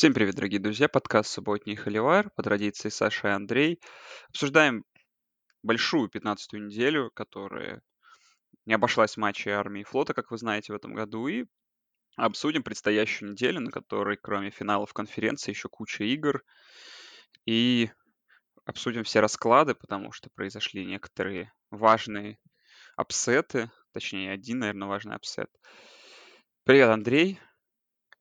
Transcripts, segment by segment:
Всем привет, дорогие друзья! Подкаст «Субботний Холивар» по традиции Саша и Андрей. Обсуждаем большую 15-ю неделю, которая не обошлась в матче армии и флота, как вы знаете, в этом году, и обсудим предстоящую неделю, на которой, кроме финалов конференции, еще куча игр, и обсудим все расклады, потому что произошли некоторые важные апсеты, точнее, один, наверное, важный апсет. Привет, Андрей.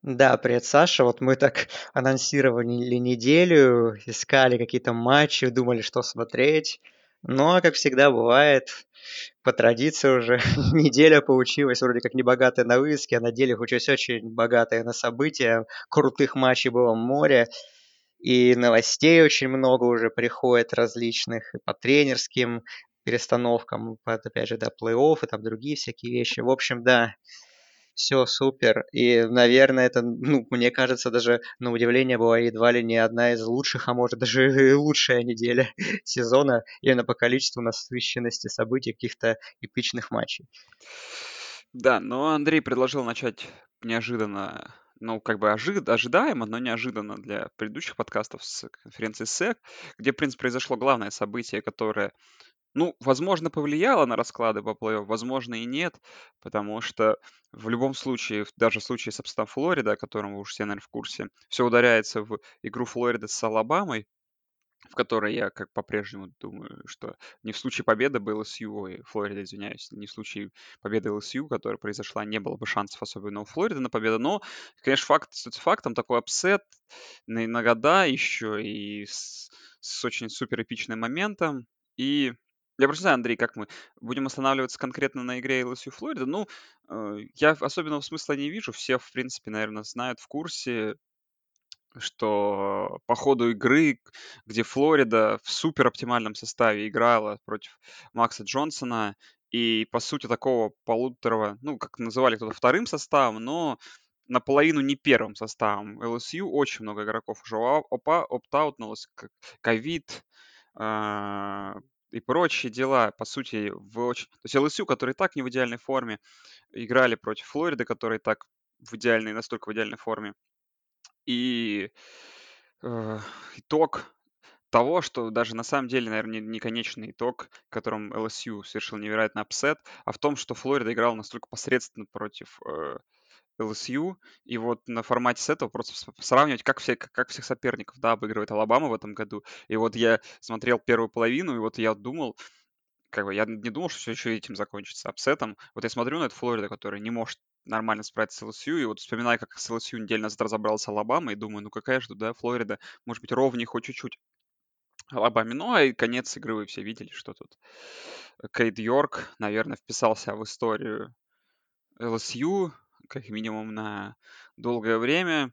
Да, привет, Саша. Вот мы так анонсировали неделю, искали какие-то матчи, думали, что смотреть. Но, как всегда бывает, по традиции уже неделя получилась вроде как не богатая на выиски, а на деле получилась очень богатая на события. Крутых матчей было море. И новостей очень много уже приходит различных и по тренерским перестановкам, опять же, да, плей-офф и там другие всякие вещи. В общем, да, все супер. И, наверное, это, ну, мне кажется, даже на удивление была едва ли не одна из лучших, а может даже и лучшая неделя сезона именно по количеству насыщенности событий, каких-то эпичных матчей. Да, но Андрей предложил начать неожиданно, ну, как бы ожи- ожидаемо, но неожиданно для предыдущих подкастов с конференции СЭК, где, в принципе, произошло главное событие, которое ну, возможно, повлияло на расклады по плей-офф, возможно, и нет, потому что в любом случае, даже в случае с апсетом Флориды, о котором вы уже все, наверное, в курсе, все ударяется в игру Флориды с Алабамой, в которой я как по-прежнему думаю, что не в случае победы бы LSU, ой, Флорида, извиняюсь, не в случае победы LSU, которая произошла, не было бы шансов особенно у Флориды на победу, но, конечно, факт фактом, такой апсет на, на года еще и с, с очень супер эпичным моментом, и я просто знаю, Андрей, как мы будем останавливаться конкретно на игре LSU Флорида. Ну, э, я особенного смысла не вижу. Все, в принципе, наверное, знают в курсе, что по ходу игры, где Флорида в супер оптимальном составе играла против Макса Джонсона, и, по сути, такого полуторного, ну, как называли кто-то вторым составом, но наполовину не первым составом. LSU очень много игроков уже опт-аутнулось, как ковид, а, и прочие дела, по сути, в очень... То есть LSU, который и так не в идеальной форме, играли против Флориды, который так в идеальной, настолько в идеальной форме. И э, итог того, что даже на самом деле, наверное, не, не конечный итог, которым LSU совершил невероятный апсет, а в том, что Флорида играла настолько посредственно против э, LSU, и вот на формате с этого просто сравнивать, как, все, как всех соперников, да, обыгрывает Алабама в этом году. И вот я смотрел первую половину, и вот я думал, как бы я не думал, что все еще этим закончится, апсетом. Вот я смотрю на эту Флориду, которая не может нормально справиться с LSU, и вот вспоминаю, как с LSU неделю назад разобрался Алабама, и думаю, ну какая же, да, Флорида, может быть, ровнее хоть чуть-чуть. Алабаме. Ну, а и конец игры вы все видели, что тут Кейд Йорк, наверное, вписался в историю LSU, как минимум на долгое время.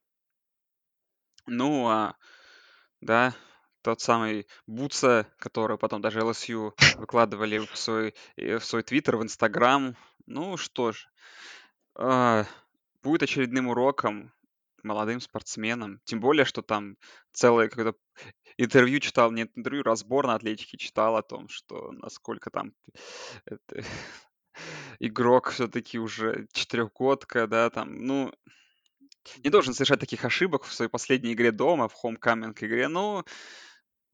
Ну, а, да, тот самый Бутса, который потом даже LSU выкладывали в свой, в свой твиттер, в Инстаграм. Ну что ж, а, будет очередным уроком молодым спортсменам. Тем более, что там целое какое-то интервью читал, нет, интервью, разбор на атлетике читал о том, что насколько там это, игрок все-таки уже четырехгодка, да, там, ну, не должен совершать таких ошибок в своей последней игре дома, в хомкаминг игре, ну,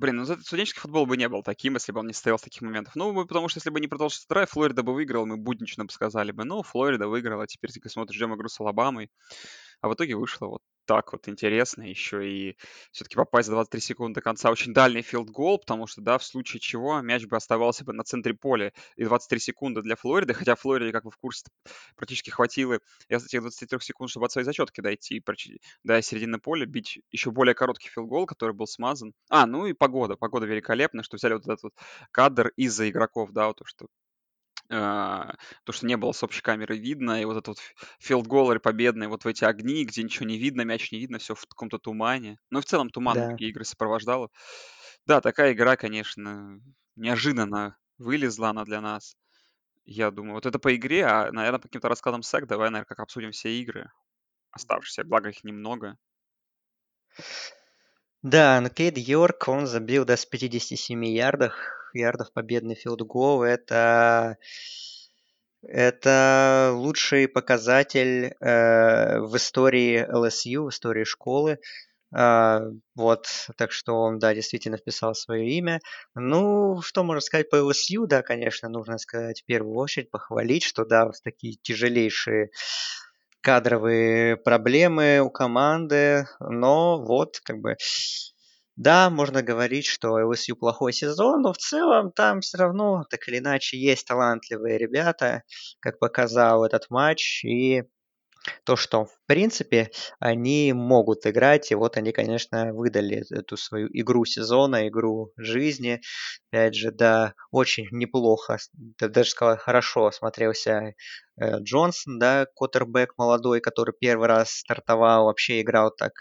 Блин, ну студенческий футбол бы не был таким, если бы он не стоял с таких моментов. Ну, потому что если бы не продолжился драйв, Флорида бы выиграл, мы буднично бы сказали бы, ну, Флорида выиграла, теперь смотришь, ждем игру с Алабамой. А в итоге вышло вот так вот интересно еще и все-таки попасть за 23 секунды до конца. Очень дальний филд-гол, потому что, да, в случае чего мяч бы оставался бы на центре поля и 23 секунды для Флориды, хотя Флориде, как вы в курсе, практически хватило этих 23 секунд, чтобы от своей зачетки дойти до середины поля, бить еще более короткий филд-гол, который был смазан. А, ну и погода. Погода великолепная, что взяли вот этот вот кадр из-за игроков, да, вот то, что то, что не было с общей камеры видно, и вот этот вот филдголлер победный вот в эти огни, где ничего не видно, мяч не видно, все в каком-то тумане. Ну в целом туман да. такие игры сопровождала. Да, такая игра, конечно, неожиданно вылезла она для нас. Я думаю, вот это по игре, а, наверное, по каким-то раскладам СЭК давай, наверное, как обсудим все игры оставшиеся, благо их немного. Да, но Кейд Йорк, он забил да, с 57 ярдах, ярдов победный филд-гол. Это, это лучший показатель э, в истории LSU, в истории школы. А, вот, так что он, да, действительно вписал свое имя. Ну, что можно сказать по LSU? Да, конечно, нужно сказать в первую очередь, похвалить, что, да, в такие тяжелейшие кадровые проблемы у команды, но вот, как бы, да, можно говорить, что LSU плохой сезон, но в целом там все равно, так или иначе, есть талантливые ребята, как показал этот матч, и то, что в принципе они могут играть, и вот они, конечно, выдали эту свою игру сезона, игру жизни. Опять же, да, очень неплохо, да, даже сказал, хорошо смотрелся э, Джонсон, да, Коттербэк молодой, который первый раз стартовал, вообще играл так,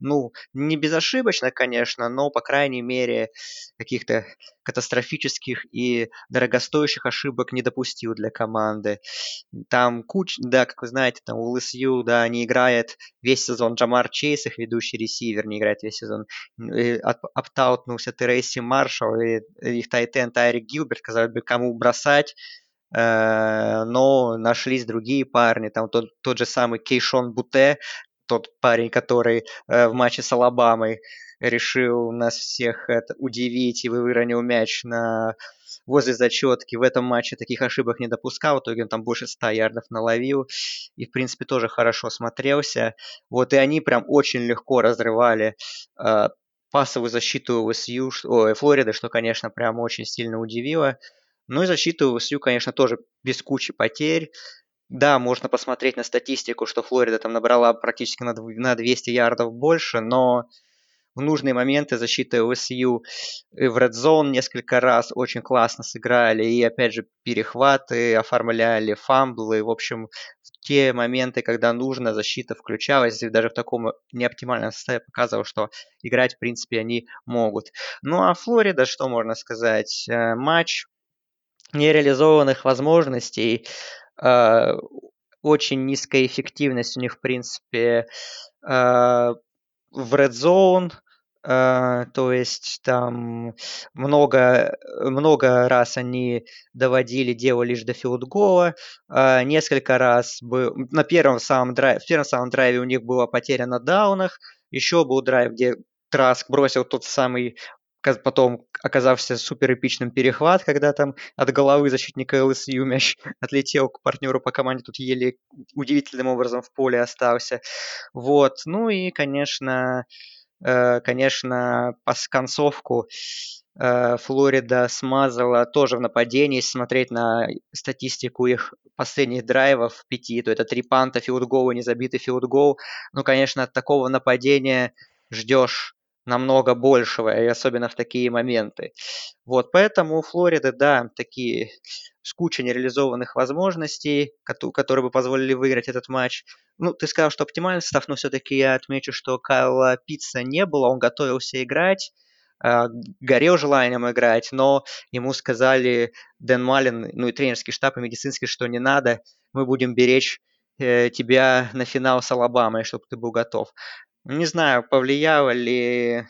ну, не безошибочно, конечно, но, по крайней мере, каких-то катастрофических и дорогостоящих ошибок не допустил для команды. Там куча, да, как вы знаете, там у LSU, да, не играет весь сезон Джамар Чейз, их ведущий ресивер, не играет весь сезон. Оптаутнулся Терейси Маршалл и их тайтен Тайрик Гилберт, казалось бы, кому бросать, э, но нашлись другие парни, там тот, тот же самый Кейшон Буте, тот парень, который э, в матче с Алабамой решил нас всех это, удивить и выронил мяч на возле зачетки. В этом матче таких ошибок не допускал. В итоге он там больше 100 ярдов наловил. И, в принципе, тоже хорошо смотрелся. Вот и они прям очень легко разрывали э, пасовую защиту ЛСЮ, ой, Флориды, что, конечно, прям очень сильно удивило. Ну и защиту ЛСЮ, конечно, тоже без кучи потерь. Да, можно посмотреть на статистику, что Флорида там набрала практически на 200 ярдов больше, но в нужные моменты защита ОСЮ в Red Zone несколько раз очень классно сыграли. И, опять же, перехваты оформляли, фамблы. В общем, в те моменты, когда нужно, защита включалась. И даже в таком неоптимальном составе показывал, что играть, в принципе, они могут. Ну, а Флорида, что можно сказать? Э, матч нереализованных возможностей. Э, очень низкая эффективность у них, в принципе, э, в Red Zone, Uh, то есть там много, много раз они доводили дело лишь до филдгола. Uh, несколько раз был, на первом самом драйве, в первом самом драйве у них была потеря на даунах. Еще был драйв, где Траск бросил тот самый потом оказався супер эпичным перехват, когда там от головы защитника ЛСЮ мяч отлетел к партнеру по команде, тут еле удивительным образом в поле остался. Вот. Ну и, конечно, Э, конечно, пас концовку э, Флорида смазала тоже в нападении. Если смотреть на статистику их последних драйвов пяти, то это три панта, филдгол и незабитый филдгол. Ну, конечно, от такого нападения ждешь намного большего, и особенно в такие моменты. Вот, поэтому у Флориды, да, такие с кучей нереализованных возможностей, которые бы позволили выиграть этот матч. Ну, ты сказал, что оптимальный состав, но все-таки я отмечу, что Кайла Пицца не было, он готовился играть, а, горел желанием играть, но ему сказали Дэн Малин, ну и тренерский штаб, и медицинский, что не надо, мы будем беречь э, тебя на финал с Алабамой, чтобы ты был готов. Не знаю, повлияло ли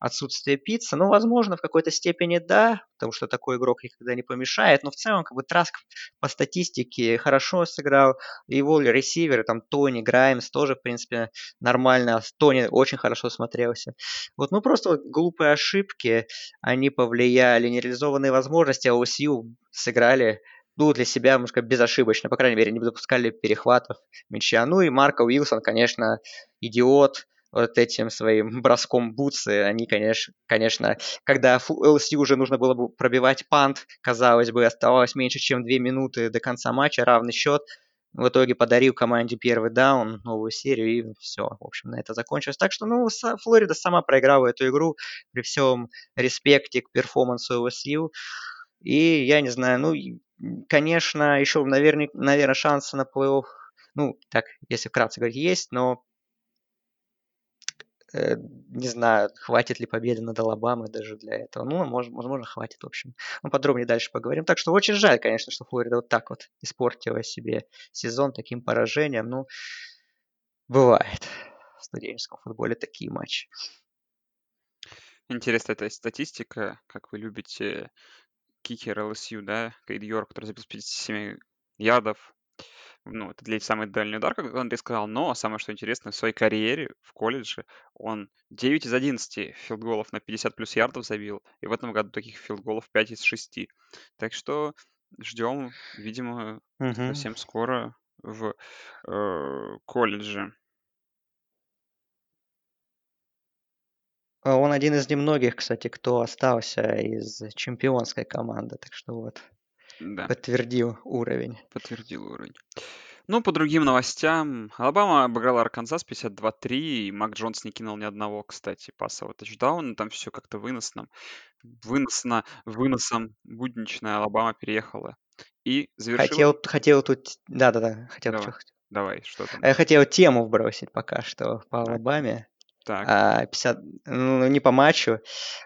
отсутствие пиццы. Ну, возможно, в какой-то степени да, потому что такой игрок никогда не помешает. Но в целом, как бы Траск по статистике хорошо сыграл. Его ресиверы, там Тони, Граймс тоже, в принципе, нормально. Тони очень хорошо смотрелся. Вот, ну, просто вот глупые ошибки, они повлияли. Нереализованные возможности, а ОСЮ сыграли ну, для себя, можно сказать, безошибочно. По крайней мере, не допускали перехватов мяча. Ну и Марко Уилсон, конечно, идиот вот этим своим броском бутсы, они, конечно, конечно, когда LSU уже нужно было бы пробивать пант, казалось бы, оставалось меньше, чем 2 минуты до конца матча, равный счет, в итоге подарил команде первый даун, новую серию, и все, в общем, на это закончилось. Так что, ну, Флорида сама проиграла эту игру при всем респекте к перформансу LSU. И я не знаю, ну, конечно, еще, наверное, наверное шансы на плей-офф, ну, так, если вкратце говорить, есть, но не знаю, хватит ли победы над Алабамой даже для этого. Ну, может, возможно, хватит, в общем. Ну, подробнее дальше поговорим. Так что очень жаль, конечно, что Флорида вот так вот испортила себе сезон таким поражением. Ну, бывает в студенческом футболе такие матчи. Интересная эта статистика, как вы любите кикер ЛСЮ, да, Кейд Йорк, который забил 57 ярдов, ну, это для самый дальний удар, как Андрей сказал, но самое что интересно, в своей карьере в колледже он 9 из 11 филдголов на 50 плюс ярдов забил, и в этом году таких филдголов 5 из 6. Так что ждем, видимо, Мгм. совсем скоро в э, колледже. А Он один из немногих, кстати, кто остался из чемпионской команды, так что вот Да, подтвердил уровень. подтвердил уровень. Ну, по другим новостям, Алабама обыграла Арканзас 52-3, и Мак Джонс не кинул ни одного, кстати, пасового тачдауна, там все как-то выносно. Выносно, выносом будничная Алабама переехала. И завершила... Хотел, хотел тут, да-да-да, хотел, Давай. чё- Давай, что там? Я хотел тему вбросить пока что по. Алабаме. Так, А, 50, ну, не по матчу.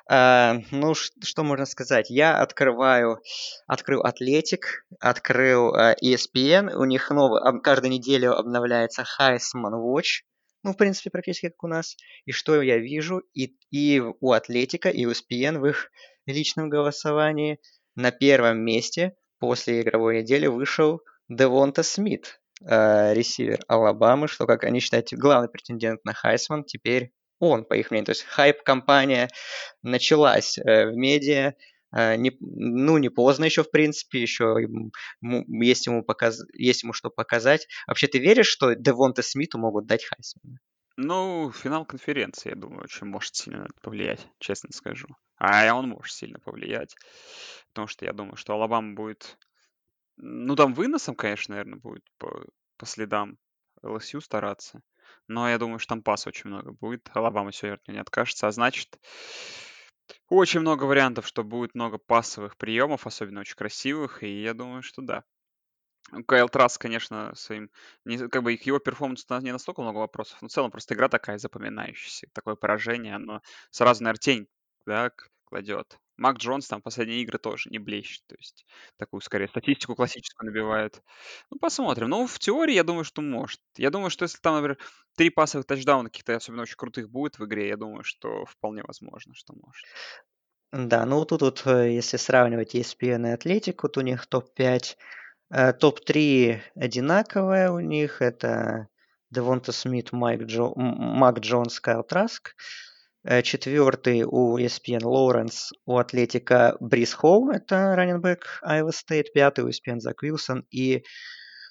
А, ну, что можно сказать? Я открываю, открыл Атлетик, открыл а, ESPN. У них новый, каждую неделю обновляется Heisman Watch. Ну, в принципе, практически как у нас. И что я вижу? И, и у Атлетика, и у ESPN в их личном голосовании на первом месте после игровой недели вышел Девонта Смит, э, ресивер Алабамы, что, как они считают, главный претендент на Хайсман, теперь он, по их мнению. То есть хайп-компания началась э, в медиа, э, не, ну, не поздно еще, в принципе, еще ему- есть, ему показ, есть ему что показать. Вообще, ты веришь, что Девонта Смиту могут дать Хайсмана? ну, финал конференции, я думаю, очень может сильно повлиять, честно скажу. А он может сильно повлиять, потому что я думаю, что Алабама будет... Ну, там выносом, конечно, наверное, будет по, по следам ЛСЮ стараться. Но я думаю, что там пас очень много будет. Алабама сегодня не откажется, а значит, очень много вариантов, что будет много пасовых приемов, особенно очень красивых, и я думаю, что да. У Кайл Трасс, конечно, своим, не, как бы к его перформансу не настолько много вопросов, но в целом просто игра такая запоминающаяся. Такое поражение, оно сразу, наверное, тень да, кладет. Мак Джонс там последние игры тоже не блещет, то есть такую, скорее, статистику классическую набивает. Ну, посмотрим. Ну, в теории, я думаю, что может. Я думаю, что если там, например, три пасовых тачдауна каких-то особенно очень крутых будет в игре, я думаю, что вполне возможно, что может. Да, ну тут вот, э, если сравнивать ESPN и Athletic, вот у них топ-5, э, топ-3 одинаковые у них, это Девонта Смит, Майк Джо, Мак Джонс, Кайл Траск. Э, Четвертый у ESPN Лоуренс, у Athletic а Брис Холл, это раненбэк Iowa State. Пятый у ESPN Зак Уилсон и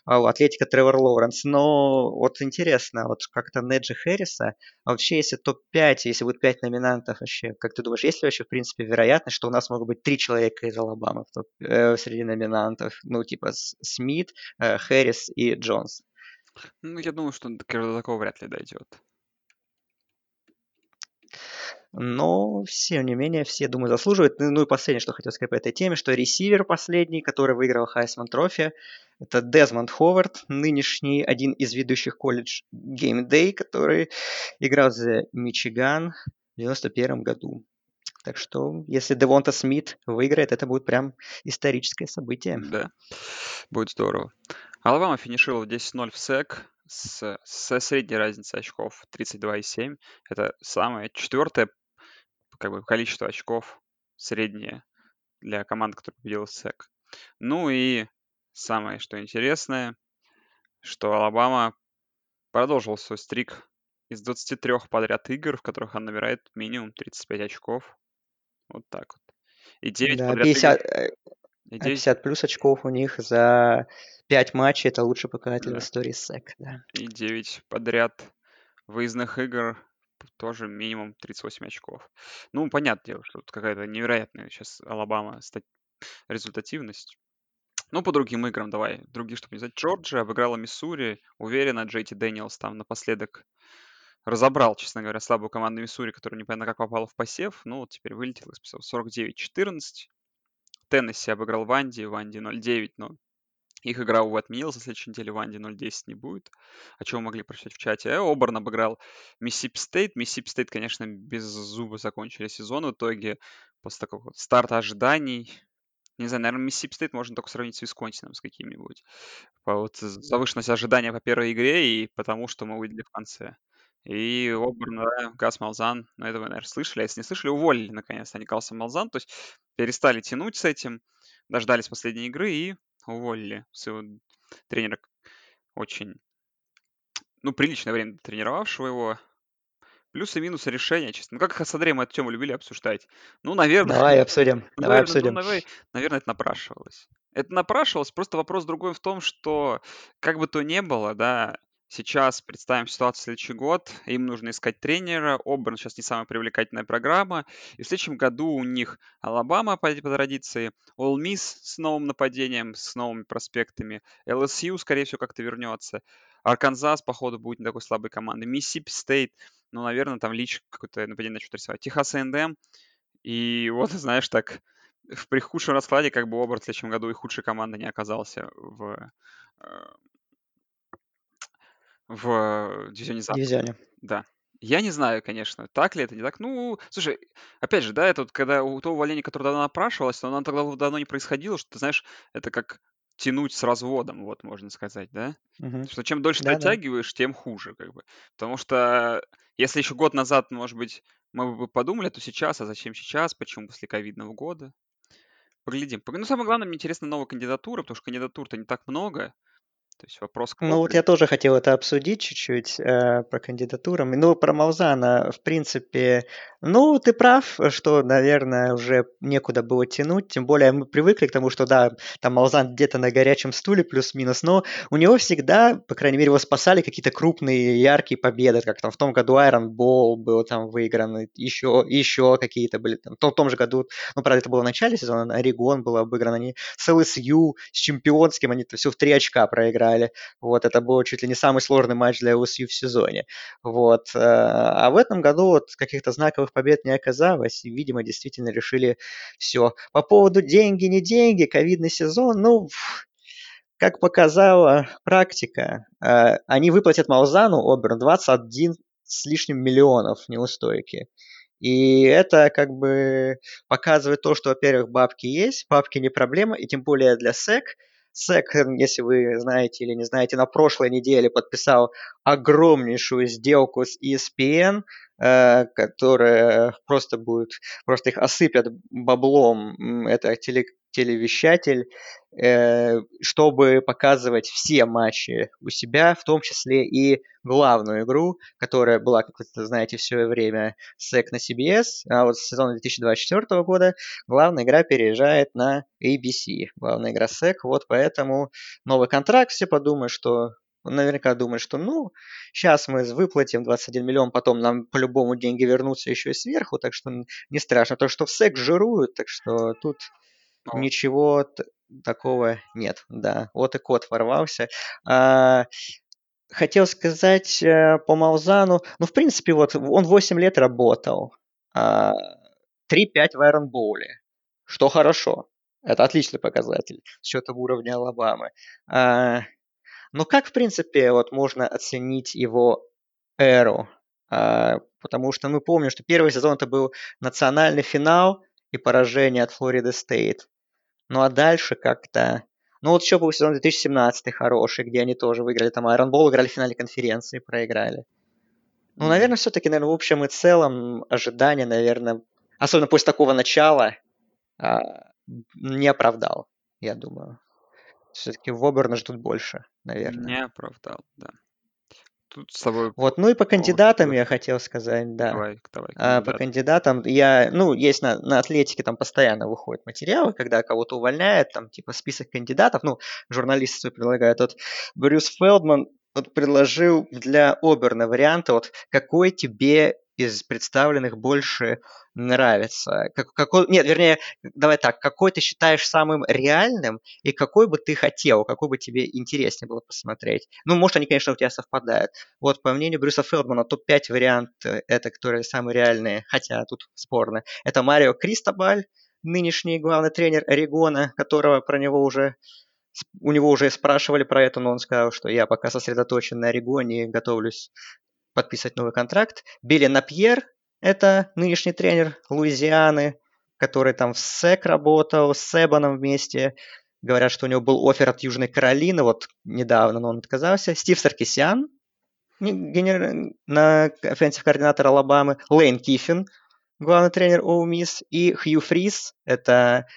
а, у Athletic а Тревор Лоуренс. Но вот интересно, вот как-то Наджи Хэрриса, а вообще если топ-5, если будет 5 номинантов вообще, как ты думаешь, есть ли вообще в принципе вероятность, что у нас могут быть три человека из Алабамы в топ, э, среди номинантов? Ну типа Смит, э, Хэррис и Джонс. Ну, я думаю, что до такого вряд ли дойдет. Но, тем не менее, все, думаю, заслуживают. Ну ну и последнее, что хотел сказать по этой теме, что ресивер последний, который выиграл Heisman Trophy, это Дезмонд Ховард, нынешний один из ведущих колледж Game Day, который играл за Мичиган в 91 году. Так что, если Девонта Смит выиграет, это будет прям историческое событие. Да, будет здорово. Алабама финишировала 10-0 в СЭК с, со средней разницей очков 32,7. Это самое четвертое как бы, количество очков среднее для команд, которая победила СЭК. Ну и самое, что интересное, что Алабама продолжил свой стрик из 23 подряд игр, в которых он набирает минимум 35 очков. Вот так вот. И 9 Да, подряд 50, игр. э, И а 9 50 плюс очков у них за 5 матчей. Это лучший показатель в Да. истории СЭК. Да. и 9 подряд выездных игр тоже минимум 38 очков. Ну, понятное дело, что тут какая-то невероятная сейчас Алабама ста- результативность. Ну, по другим играм давай. Другие, чтобы не знать. Джорджия обыграла Миссури. Уверенно, Джейти Дэниелс там напоследок разобрал, честно говоря, слабую команду Миссури, которая непонятно как попала в посев. Ну, вот теперь вылетел из посева 49-14. Теннесси обыграл Ванди. Ванди 0-9, но их игра, увы, отменилась. На следующей неделе Ванди 0-10 не будет. О чем вы могли прочитать в чате. Э, Оберн обыграл Миссисипи Стейт. Миссисипи Стейт, конечно, беззубо закончили сезон в итоге. После такого вот старта ожиданий. Не знаю, наверное, Миссисипи Стейт можно только сравнить с Висконсином, с какими-нибудь. Вот завышенность ожидания по первой игре и потому, что мы увидели в конце. И Оберн, да, Гас Малзан, ну это вы, наверное, слышали. А если не слышали, уволили наконец-то они Гаса Малзан. То есть перестали тянуть с этим, дождались последней игры и уволили своего тренера очень, ну, приличное время тренировавшего его. Плюсы и минусы решения, честно. Ну, как с Андреем эту тему любили обсуждать. Ну, наверное, Давай обсудим, ну, давай наверное, ну, обсудим. наверное, это напрашивалось. Это напрашивалось, просто вопрос другой в том, что как бы то ни было, да, сейчас представим ситуацию в следующий год, им нужно искать тренера, Оберн сейчас не самая привлекательная программа, и в следующем году у них Алабама по, по традиции, Ole Miss с новым нападением, с новыми проспектами, LSU, скорее всего, как-то вернется, Арканзас, походу, будет не такой слабой командой, Миссисипи Стейт, ну, наверное, там Лич какое-то нападение начнет рисовать, Техас A&M, и вот, знаешь, так в при худшем раскладе как бы Оберн в следующем году и худшей команды не оказался в, э, в дивизионе Запад. Дивизионе. Да. Я не знаю, конечно, так ли это, не так. Ну, слушай, опять же, да, это вот когда у того увольнения, которое давно напрашивалось, но оно тогда давно не происходило, что, ты знаешь, это как тянуть с разводом, вот можно сказать, да? Мгм. Что чем дольше ты Да-да. оттягиваешь, тем хуже, как бы. Потому что если еще год назад, может быть, мы бы подумали, то сейчас, а зачем сейчас, почему после ковидного года? Поглядим. Пог- Ну, самое главное, мне интересна новая кандидатура, потому что кандидатур-то не так много. То есть вопрос Ну вот я тоже хотел это обсудить чуть-чуть э, про кандидатуру. Ну, про Малзана, в принципе, ну, ты прав, что, наверное, уже некуда было тянуть. Тем более мы привыкли к тому, что, да, там Малзан где-то на горячем стуле плюс-минус, но у него всегда, по крайней мере, его спасали какие-то крупные, яркие победы, как там в том году Iron Ball был там выигран, еще, еще какие-то были там. В том, в том же году, ну, правда, это было в начале сезона, Орегон был обыгран, они с LSU, с чемпионским, они все в три очка проиграли. Вот, это был чуть ли не самый сложный матч для LSU в сезоне. Вот. э, А в этом году вот каких-то знаковых побед не оказалось, и, видимо, действительно решили все. По поводу деньги, не деньги, ковидный сезон, ну, как показала практика, э, они выплатят Малзану Оберн 21 с лишним миллионов неустойки. И это как бы показывает то, что, во-первых, бабки есть, бабки не проблема, и тем более для СЭК. СЭК, если вы знаете или не знаете, на прошлой неделе подписал огромнейшую сделку с ESPN, э, которая просто будет, просто их осыпят баблом. Это теле, телевещатель, э, чтобы показывать все матчи у себя, в том числе и главную игру, которая была, как вы знаете, все время SEC на CBS, а вот с сезона 2024 года главная игра переезжает на ABC, главная игра SEC, вот поэтому новый контракт, все подумают, что наверняка думают, что ну, сейчас мы выплатим 21 миллион, потом нам по-любому деньги вернутся еще и сверху, так что не страшно. То, что в СЭК жируют, так что тут Ну, ничего такого нет, да. Вот и кот ворвался. А, хотел сказать э, по Малзану, ну, в принципе, вот он 8 лет работал, а, 3-5 в Bowl, что хорошо. Это отличный показатель с учетом уровня Алабамы. А, но как, в принципе, вот можно оценить его эру? А, потому что мы помним, что первый сезон это был национальный финал и поражение от Флориды Стейт. Ну а дальше как-то... Ну вот еще был сезон 2017 хороший, где они тоже выиграли там Iron Ball, играли в финале конференции, проиграли. Ну, наверное, все-таки, наверное, в общем и целом ожидания, наверное, особенно после такого начала, а, не оправдал, я думаю. Все-таки в Оберна ждут больше, наверное. не оправдал, да. Тут с тобой Вот, ну и по кандидатам я хотел сказать, да. Давай, давай, А, по кандидат. кандидатам я, ну, есть на, на Атлетике там постоянно выходят материалы, когда кого-то увольняют, там типа список кандидатов, ну, журналисты предлагают. Вот Брюс Фелдман вот предложил для Оберна варианты, вот какой тебе из представленных больше нравится? Как, какой, нет, вернее, давай так, какой ты считаешь самым реальным и какой бы ты хотел, какой бы тебе интереснее было посмотреть? Ну, может, они, конечно, у тебя совпадают. Вот, по мнению Брюса Фелдмана, топ-5 вариант э, это, которые самые реальные, хотя тут спорно. Это Марио Кристобаль, нынешний главный тренер Орегона, которого про него уже у него уже спрашивали про это, но он сказал, что я пока сосредоточен на Орегоне и готовлюсь подписать новый контракт. Билли Напьер, это нынешний тренер Луизианы, который там в SEC работал, с Себаном вместе. Говорят, что у него был offer от Южной Каролины, вот недавно, но он отказался. Стив Саркисян, на offensive координатор Алабамы. Лейн Киффин, главный тренер Оу. И Хью Фрис, это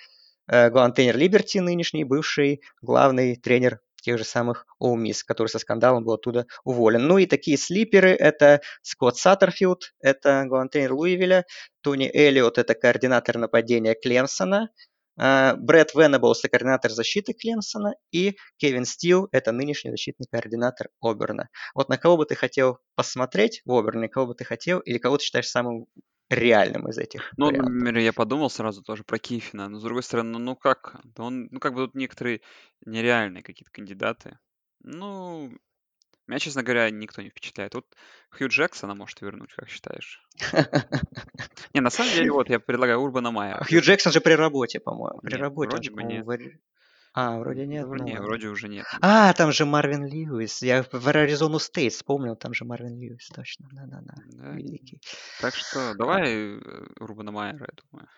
главный тренер Либерти нынешний, бывший главный тренер тех же самых Ole Miss, который со скандалом был оттуда уволен. Ну и такие sleeper ы – это Скотт Саттерфилд, это главный тренер Луивиля, Тони Эллиот – это координатор нападения Клемсона, а, Брэд Венеблс – это координатор защиты Клемсона, и Кевин Стил – это нынешний защитный координатор Оберна. Вот на кого бы ты хотел посмотреть в Оберне, кого бы ты хотел, или кого ты считаешь самым реальным из этих Ну, вариантов? например, я подумал сразу тоже про Кифина, но с другой стороны, ну ну как? Да он, ну как бы тут некоторые нереальные какие-то кандидаты. Ну, меня, честно говоря, никто не впечатляет. Вот Хью Джексона может вернуть, как считаешь? Не, на самом деле, вот я предлагаю Урбана Майера. Хью Джексон же при работе, по-моему. При работе. вроде бы нет. А, вроде нет. Вро- ну Не, вроде уже нет. А, там же Марвин Льюис. Я в Аризону Стейт вспомнил, там же Марвин Льюис, точно. Да-да-да. Да? Великий. Так что давай э, Урбана Майера, я думаю.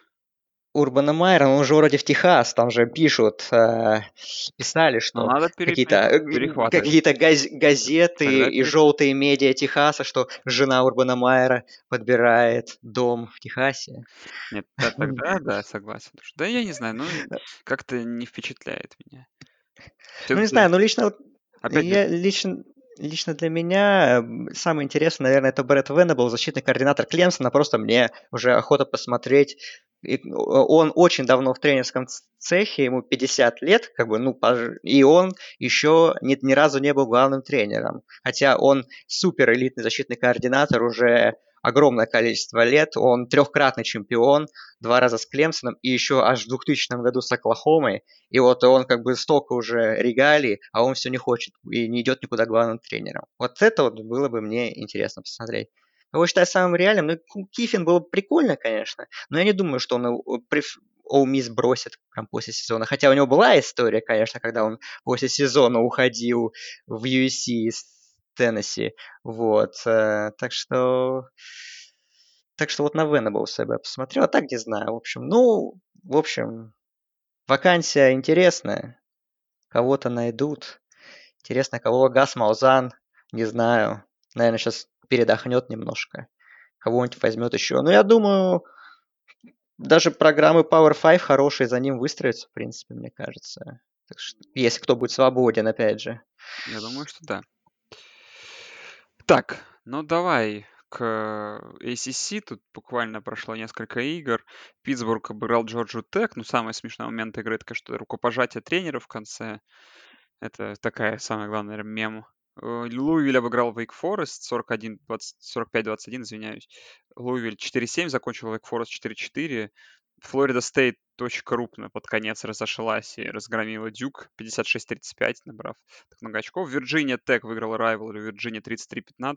Урбана Майера, он же вроде в Техас, там же пишут, э, писали, что надо пере- какие-то э, какие-то газ- газеты Тогда и желтые медиа Техаса, что жена Урбана Майера подбирает дом в Техасе. Нет, да, тогда да, согласен. Да я не знаю, ну как-то не впечатляет меня. Ну, не знаю, ну лично опять я лично лично для меня м, самое интересное, наверное, это Брэд Венебл, защитный координатор Клемсона. Просто мне уже охота посмотреть. Он очень давно в тренерском цехе, ему 50 лет, как бы, ну, и он еще ни, ни разу не был главным тренером. Хотя он супер элитный защитный координатор уже огромное количество лет. Он трехкратный чемпион, два раза с Клемсоном и еще аж в 2000 году с Оклахомой. И вот он как бы столько уже регалий, а он все не хочет и не идет никуда главным тренером. Вот это вот было бы мне интересно посмотреть. Кого считаю самым реальным? Ну, Кифин было бы прикольно, конечно, но я не думаю, что он его Оу Мисс бросит прям после сезона. Хотя у него была история, конечно, когда он после сезона уходил в USC из Теннесси. Вот. э, Так что... Так что вот на Venables я бы посмотрел, а так не знаю. В общем, ну, в общем, вакансия интересная. Кого-то найдут. Интересно, кого Гас Маузан, не знаю. Наверное, сейчас передохнет немножко. Кого-нибудь возьмет еще. Но я думаю, даже программы Power 5 хорошие за ним выстроятся, в принципе, мне кажется. Так что, если кто будет свободен, опять же. я думаю, что да. Так, ну давай к ACC. Тут буквально прошло несколько игр. Питтсбург обыграл Джорджу Тек. Ну, самый смешной момент игры, это, конечно, рукопожатие тренера в конце. Это такая самая главная, мем. Э, Луивиль обыграл Вейк Форест 41, 20 45-21, извиняюсь. Луивиль 4-7 закончил Вейк Форест 4-4. Флорида Стейт очень крупно под конец разошлась и разгромила Дюк 56-35, набрав так много очков. Вирджиния Тек выиграла rivalry, Вирджиния 33-15.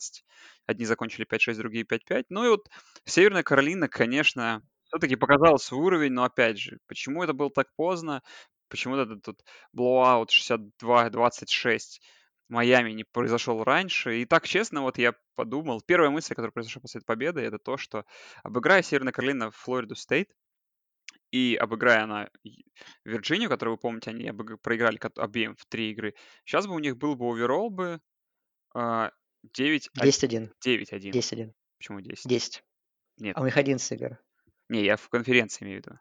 Одни закончили 5-6, другие 5-5. Ну и вот Северная Каролина, конечно, все-таки показала свой уровень, но опять же, почему это было так поздно? Почему этот тут blowout 62-26 Майами не произошел раньше? И так честно, вот я подумал, первая мысль, которая произошла после этой победы, это то, что обыграя Северная Каролина в Флориду Стейт, и обыграя она Вирджинию, которую, вы помните, они проиграли обеим в три игры, сейчас бы у них был бы overall бы а, 9 10-1. 9-1. 10-1. Почему 10? 10. Нет, А у них 11 игр. не, я в конференции имею в виду.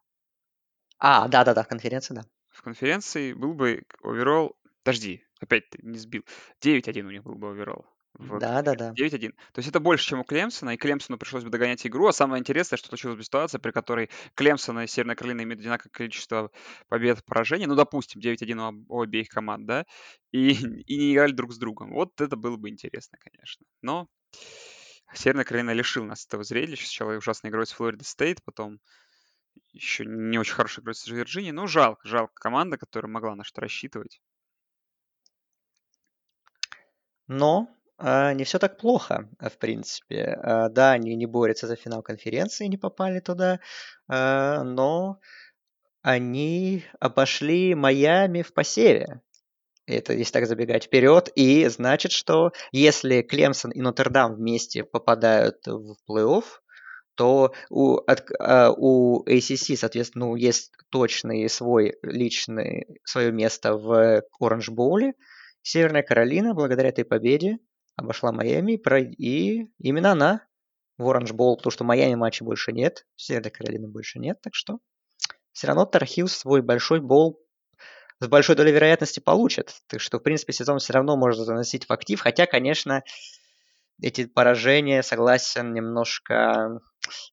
А, да-да-да, конференция, да. В конференции был бы оверолл... Подожди, опять ты не сбил. 9-1 у них был бы оверолл. В Да-да-да. 9-1. То есть это больше, чем у Клемсона, и Клемсону пришлось бы догонять игру. А самое интересное, что случилась бы ситуация, при которой Клемсон и Северная Каролина имеют одинаковое количество побед и поражений. Ну, допустим, 9-1 у, об- у обеих команд, да? И, и не играли друг с другом. Вот это было бы интересно, конечно. Но Северная Каролина лишил нас этого зрелища. Сначала ужасной игрой с Флорида Стейт, потом еще не очень хорошей игрой с Вирджинией. Ну, жалко, жалко команда, которая могла на что рассчитывать. Но а, не все так плохо, а, в принципе. А, да, они не борются за финал конференции, не попали туда, а, но они обошли Майами в посеве. Это если так забегать вперед. И значит, что если Клемсон и Нотр-Дам вместе попадают в плей-офф, то у, от- у ACC, соответственно, ну, есть точный свой личный, свое место в Оранж Боуле. Северная Каролина, благодаря этой победе, обошла Майами, и именно она в Оранж Боул, потому что Майами матчей больше нет, Северной Каролины больше нет, так что все равно Тархил свой большой боул с большой долей вероятности получат. Так что, в принципе, сезон все равно можно заносить в актив. Хотя, конечно, эти поражения, согласен, немножко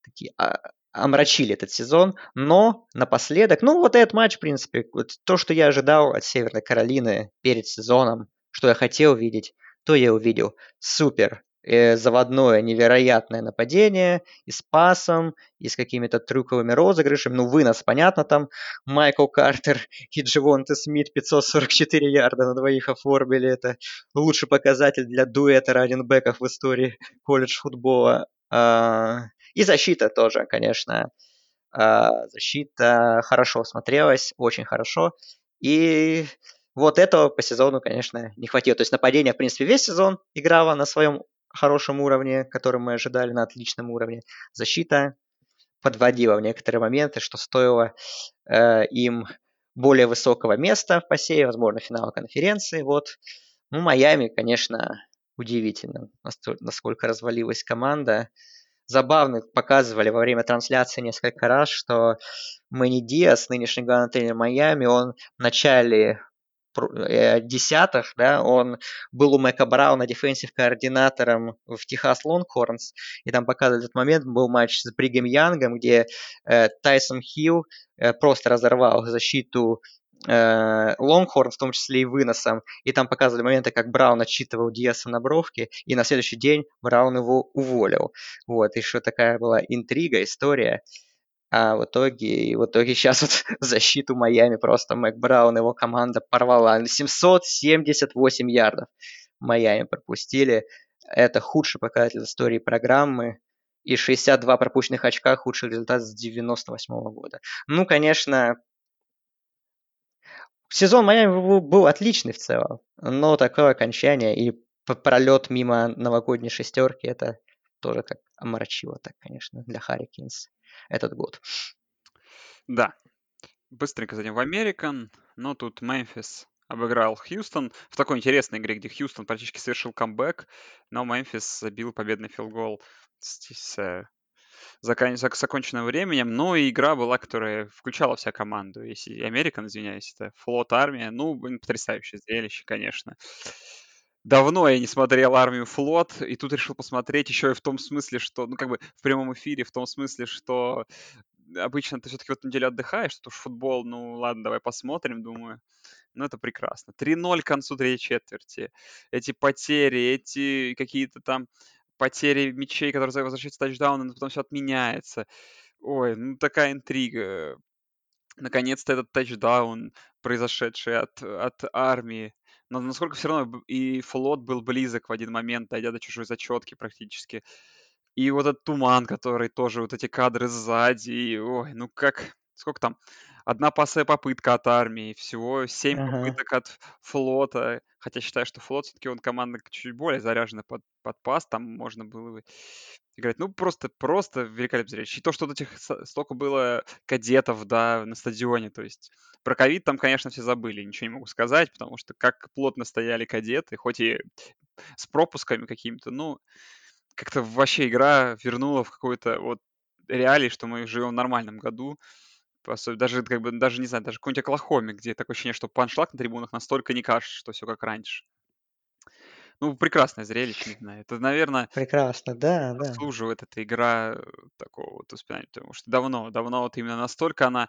такие а, омрачили этот сезон, но напоследок, ну вот этот матч, в принципе, вот то, что я ожидал от Северной Каролины перед сезоном, что я хотел видеть, то я увидел. Супер э, заводное невероятное нападение и с пасом, и с какими-то трюковыми розыгрышами. Ну, вынос, понятно, там Майкл Картер и Дживонте Смит 544 ярда на двоих оформили. Это лучший показатель для дуэта раненбеков в истории колледж футбола. А, и защита тоже, конечно. А, защита хорошо смотрелась, очень хорошо. И вот этого по сезону, конечно, не хватило. То есть нападение, в принципе, весь сезон играло на своем хорошем уровне, который мы ожидали, на отличном уровне. Защита подводила в некоторые моменты, что стоило э, им более высокого места в посеве, возможно, финала конференции. Вот. Ну, Майами, конечно, удивительно, насколько развалилась команда. Забавно показывали во время трансляции несколько раз, что Мэнни Диас, нынешний главный тренер Майами, он в начале десятых, да, он был у Мэка Брауна дефенсив координатором в Техас Лонгхорнс, и там показывали этот момент, был матч с Бригем Янгом, где э, Тайсон Хилл э, просто разорвал защиту э, Лонгхорн, в том числе и выносом, и там показывали моменты, как Браун отчитывал Диаса на бровке, и на следующий день Браун его уволил. Вот, еще такая была интрига, история. А в итоге, в итоге сейчас вот защиту Майами просто Мэг Браун, его команда порвала. 778 ярдов Майами пропустили. Это худший показатель истории программы. И 62 пропущенных очка худший результат с 98 года. Ну, конечно, сезон Майами был отличный в целом. Но такое окончание и пролет мимо новогодней шестерки, это тоже как омрачило так, конечно, для Харрикинс этот год. Да. Быстренько зайдем в Американ. Но тут Мемфис обыграл Хьюстон в такой интересной игре, где Хьюстон практически совершил камбэк, но Мемфис забил победный филгол с э, закон... законченным временем. Но и игра была, которая включала вся команду. Если Американ, извиняюсь, это флот, армия. Ну, потрясающее зрелище, конечно. Давно я не смотрел «Армию. Флот», и тут решил посмотреть еще и в том смысле, что, ну, как бы в прямом эфире, в том смысле, что обычно ты все-таки в эту неделю отдыхаешь, что уж футбол, ну, ладно, давай посмотрим, думаю. Ну, это прекрасно. 3-0 к концу третьей четверти. Эти потери, эти какие-то там потери мячей, которые возвращаются тачдауны, но потом все отменяется. Ой, ну такая интрига. Наконец-то этот тачдаун, произошедший от, от армии, но насколько все равно и флот был близок в один момент, дойдя до чужой зачетки практически. И вот этот туман, который тоже, вот эти кадры сзади, и, ой, ну как, сколько там, одна пасая попытка от армии, всего семь Ага. попыток от флота, хотя считаю, что флот все-таки он команда чуть более заряжена под, под пас, там можно было бы играть. Ну, просто, просто великолепное зрелище. И то, что вот этих столько было кадетов, да, на стадионе, то есть про ковид там, конечно, все забыли, ничего не могу сказать, потому что как плотно стояли кадеты, хоть и с пропусками какими-то, ну, как-то вообще игра вернула в какой-то вот реалии, что мы живем в нормальном году. Даже, как бы, даже, не знаю, даже какой-нибудь Оклахоме, где такое ощущение, что паншлаг на трибунах настолько не кажется, что все как раньше. Ну, прекрасное зрелище, не знаю. Это, наверное, Прекрасно, да, да. заслуживает эта игра э, такого вот воспоминания, потому что давно, давно вот именно настолько она,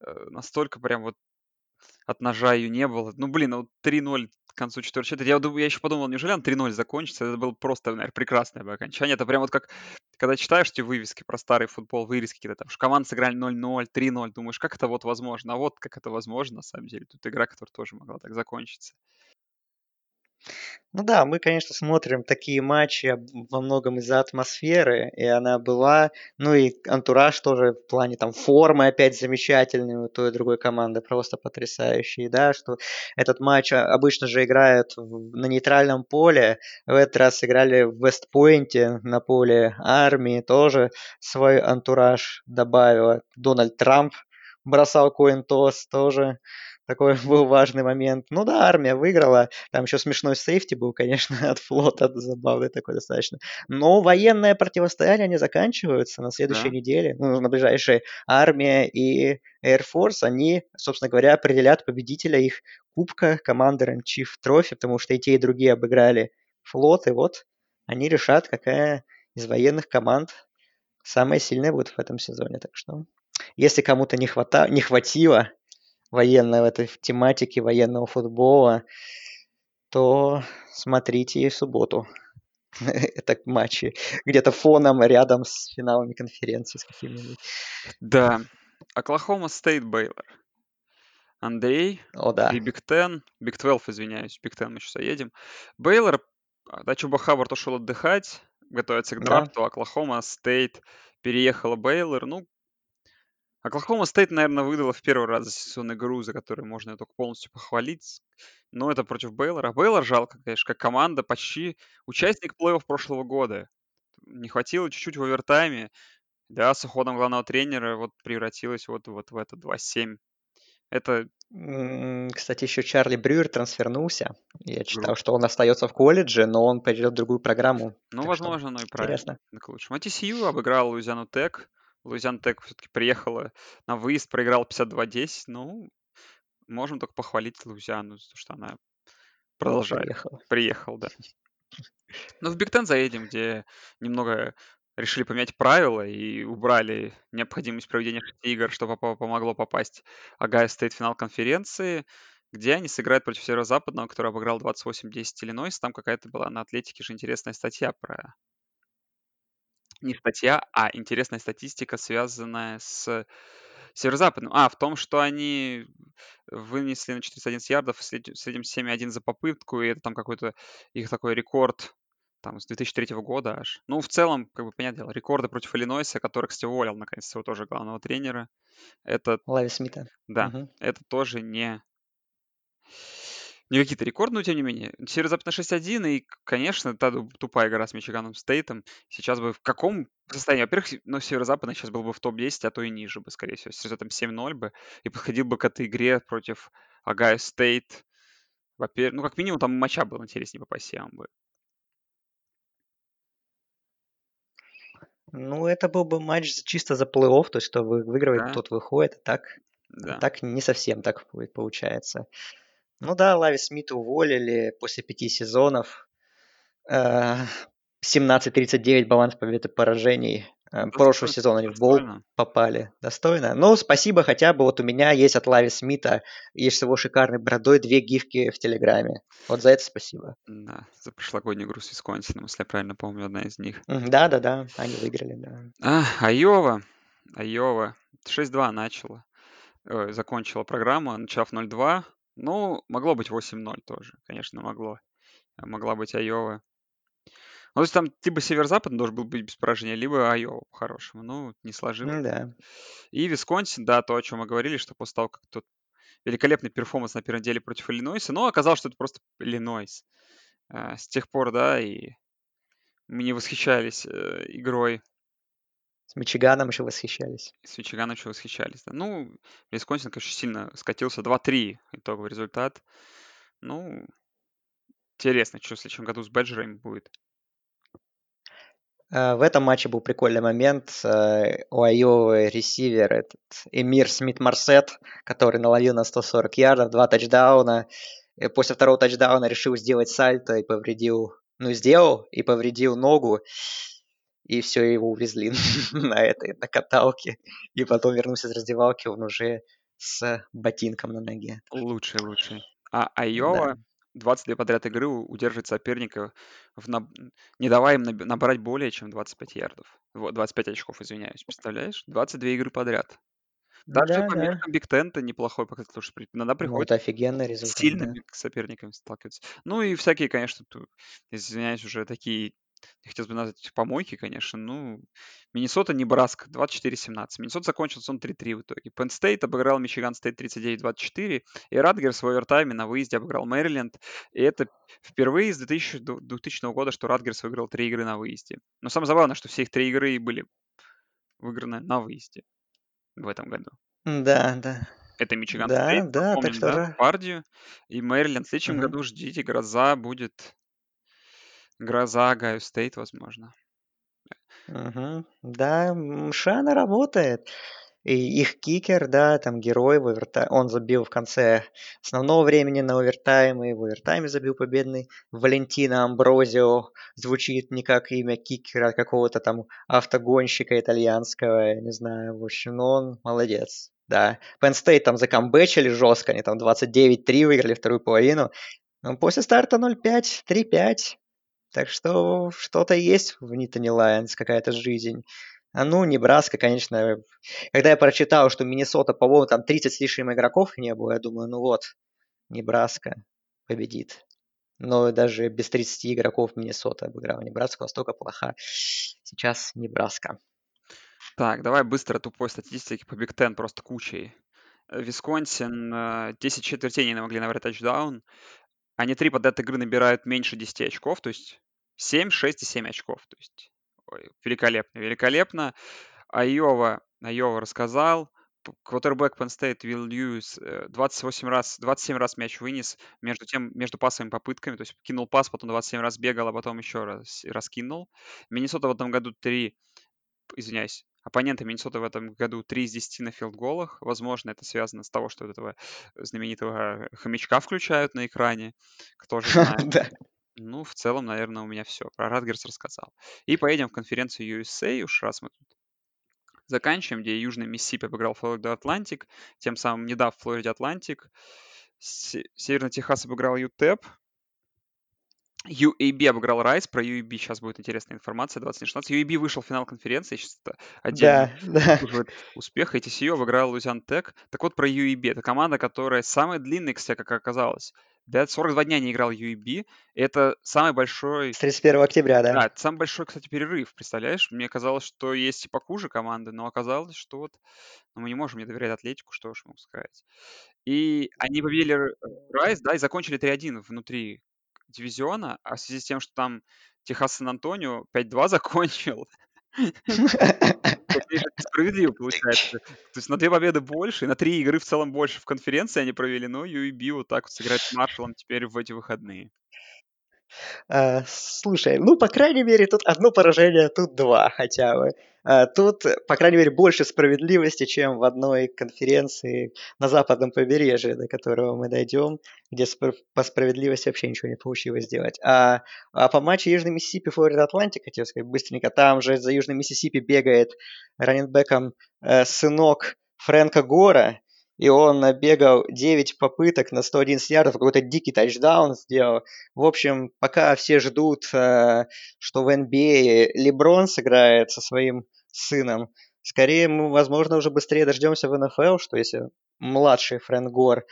э, настолько прям вот от ножа ее не было. Ну, блин, вот 3-0 к концу четвертой четверти. Я, я еще подумал, неужели он 3-0 закончится? Это было просто, наверное, прекрасное бы окончание. Это прям вот как, когда читаешь эти вывески про старый футбол, вырезки какие-то там, что команды сыграли 0-0, 3-0, думаешь, как это вот возможно? А вот как это возможно, на самом деле. Тут игра, которая тоже могла так закончиться. Ну да, мы, конечно, смотрим такие матчи во многом из-за атмосферы, и она была, ну и антураж тоже в плане там формы опять замечательный у той и другой команды, просто потрясающий, да, что этот матч обычно же играют на нейтральном поле, в этот раз играли в Вестпойнте на поле армии, тоже свой антураж добавила. Дональд Трамп бросал коин-тос тоже такой был важный момент. Ну да, армия выиграла. Там еще смешной сейфти был, конечно, от флота, забавный такой достаточно. Но военное противостояние, они заканчиваются на следующей Да. неделе. Ну, на ближайшей армия и Air Force, они, собственно говоря, определят победителя их кубка Chief Trophy, потому что и те, и другие обыграли флот, и вот они решат, какая из военных команд самая сильная будет в этом сезоне. Так что, если кому-то не, хвата... не хватило военной этой тематики, военного футбола, то смотрите и в субботу. Это матчи где-то фоном рядом с финалами конференции с какими-нибудь. Да. Оклахома Стейт Бейлор. Андрей О, да. и Big Ten, Big 12, извиняюсь, Big Ten мы сейчас заедем. Бейлор, а, да, Чуба Хаббард ушел отдыхать, готовится к Да. драфту, Оклахома Стейт переехала Бейлор. Ну, Оклахома Стейт, наверное, выдала в первый раз за сезон игру, за которую можно ее только полностью похвалить. Но это против Бейлора. Бейлор жалко, конечно, как команда, почти участник плей-офф прошлого года. Не хватило чуть-чуть в овертайме. Да, с уходом главного тренера вот превратилась вот, вот в это 2-7. Это Кстати, еще Чарли Брюер трансфернулся. Я читал, Гру- что он остается в колледже, но он пойдет в другую программу. Ну, Так что возможно, оно и правильно. интересно. к лучшему. А TCU обыграл Луизиану Тек. Луизиана Тек все-таки приехала на выезд, проиграл 52-10. Ну, можем только похвалить Луизиану за то, что она продолжает. Приехал. Приехал, да. Ну, в Big Ten заедем, где немного решили поменять правила и убрали необходимость проведения шести игр, что помогло попасть Огайо Стейт в финал конференции, где они сыграют против Северо-Западного, который обыграл 28-10 Иллинойс. Там какая-то была на Athletic е же интересная статья про... Не статья, а интересная статистика, связанная с Северо-Западным. А, в том, что они вынесли на 411 ярдов в сред- в среднем 7,1 за попытку, и это там какой-то их такой рекорд там с 2003 года аж. Ну, в целом, как бы, понятное дело, рекорды против Иллинойса, который, кстати, уволил, наконец, своего тоже главного тренера. Это, Лави Смита. да, Мгм. это тоже не, не какие-то рекорды, но тем не менее. Северо-Запад на 6-1, и, конечно, та тупая игра с Мичиганом Стейтом сейчас бы в каком состоянии? Во-первых, ну, Северо-Западный сейчас был бы в топ-10, а то и ниже бы, скорее всего, с результатом 7-0 бы, и подходил бы к этой игре против Огайо Стейт. Во-первых, ну, как минимум, там матча был интереснее по посевам бы. Ну, это был бы матч чисто за плей-офф, то есть кто вы- выигрывает, Да, тот выходит. А так, да. так не совсем так получается. Ну да, Лови Смита уволили после пяти сезонов. Э, 17-39 баланс побед и поражений. Э, Прошлый Достойно, сезон они в бол достойно. попали. Достойно. Ну, спасибо хотя бы. Вот у меня есть от Лави Смита, есть с его шикарной бородой, две гифки в Телеграме. Вот за это спасибо. Да, за прошлогоднюю игру с Висконсином, если я правильно помню, одна из них. Да-да-да, они выиграли, да. А, Айова. Айова. 6-2 начала. Закончила программу, начав 0-2. Ну, могло быть 8-0 тоже, конечно, могло. А Могла быть Айова. Ну, то есть там либо Север-Запад должен был быть без поражения, либо Айова по-хорошему. Ну, не сложилось. Да. И Висконсин, да, то, о чем мы говорили, что после того, как тот великолепный перформанс на первой неделе против Иллинойса, но оказалось, что это просто Иллинойс. А, С тех пор, да, и мы не восхищались э, игрой С Мичиганом еще восхищались. С Мичиганом еще восхищались. Да. Ну, Висконсин, конечно, сильно скатился. 2-3 итоговый результат. Ну, интересно, что в следующем году с Бэджерами будет. Э, В этом матче был прикольный момент. Э, У Айовы ресивер этот Эмир Смит Марсет, который наловил на 140 ярдов, два тачдауна. И после второго тачдауна решил сделать сальто и повредил, ну сделал и повредил ногу. И все, его увезли на этой, на каталке. И потом вернулся из раздевалки, он уже с ботинком на ноге. Лучший, лучший. А Да. Айова 22 подряд игры удерживает соперника, в наб- не давая им набрать более чем 25 ярдов. Вот, 25 очков, извиняюсь. Представляешь? 22 игры подряд. Даже Да, по да. меркам Биг Тента неплохой показатель, потому что иногда Ну, приходится это офигенный с результат, да. сильными соперниками сталкиваться. Ну и всякие, конечно, извиняюсь, уже такие, я хотел бы назвать помойки, конечно. Ну, Миннесота, Небраска 24-17. Миннесота закончил сезон 3-3 в итоге. Penn State обыграл Мичиган Стейт 39-24. И Ратгерс в овертайме на выезде обыграл Мэриленд. И это впервые с 2000, ду- 2000 года, что Ратгерс выиграл три игры на выезде. Но самое забавное, что все их три игры были выиграны на выезде в этом году. Да, да. Это Мичиган Да, Стейт, да, так напомним, что да, ра Пердью и Мэриленд. В следующем Мгм. году ждите, гроза будет. Гроза Огайо Стейт, возможно. Мгм. Да, Шиано работает. И их кикер, да, там герой в оверта он забил в конце основного времени на овертайм, и в овертайме забил победный. Валентино Амброзио звучит не как имя кикера, а какого-то там автогонщика итальянского, не знаю. В общем, ну он молодец. Да. Penn State там за comeback или жестко, они там 29-3 выиграли вторую половину. Но после старта 0-5, 3-5. Так что что-то есть в Nittany Lions, какая-то жизнь. А ну, Небраска, конечно. Когда я прочитал, что Миннесота, по-моему, там 30 с лишним игроков не было, я думаю, ну вот, Небраска победит. Но даже без 30 игроков Миннесота обыграла Небраску, настолько плоха. Сейчас Небраска. Так, давай быстро тупой статистики по Big Ten, просто кучей. Э, Висконсин э, 10 четвертей не могли набрать тачдаун. Они три под этой игры набирают меньше 10 очков, то есть 7, 6 и 7 очков. То есть ой, великолепно, великолепно. Айова, Айова рассказал. Квотербек Penn State Вилл Льюис э, 28 раз, 27 раз мяч вынес между тем, между пасовыми попытками, то есть кинул пас, потом 27 раз бегал, а потом еще раз раскинул. Миннесота в этом году 3, извиняюсь, оппоненты Миннесоты в этом году 3 из 10 на field goal ах. Возможно, это связано с того, что этого знаменитого хомячка включают на экране. Кто же знает. Ну, в целом, наверное, у меня все. Про Ратгерс рассказал. И поедем в конференцию USA, уж раз мы тут заканчиваем, где Южный Миссисипи обыграл Флорида Атлантик, тем самым не дав Флориде Атлантик. Се- Северный Техас обыграл UTEP. UAB обыграл Райс. Про UAB сейчас будет интересная информация. 2016. UAB вышел в финал конференции. Сейчас это отдельно Да, да. заслуживает успеха. И TCU обыграл Лузиан Тек. Так вот, про UAB. Это команда, которая самая длинная, кстати, как оказалось. Да, 42 дня не играл UAB. Это самый большой С 31 октября, да. да, это самый большой, кстати, перерыв, представляешь? Мне казалось, что есть и похуже команды, но оказалось, что вот ну, мы не можем не доверять Атлетику, что уж могу сказать. И они победили Райс, да, и закончили 3-1 внутри дивизиона, а в связи с тем, что там Техас Сан-Антонио 5-2 закончил, несправедливо получается. То есть на две победы больше, и на три игры в целом больше в конференции они провели, но UAB вот так вот сыграть с Маршалом теперь в эти выходные. А, слушай, ну, по крайней мере, тут одно поражение, тут два хотя бы. А, тут, по крайней мере, больше справедливости, чем в одной конференции на западном побережье, до которого мы дойдем, где по справедливости вообще ничего не получилось сделать. А, а по матчу Южный Миссисипи, Флорида, Атлантик, хотел сказать быстренько, там же за Южный Миссисипи бегает running back ом э, сынок Фрэнка Гора, и он набегал 9 попыток на 111 ярдов, какой-то дикий тачдаун сделал. В общем, пока все ждут, э, что в NBA Леброн сыграет со своим сыном, скорее мы, возможно, уже быстрее дождемся в НФЛ, что если младший Фрэнк Гор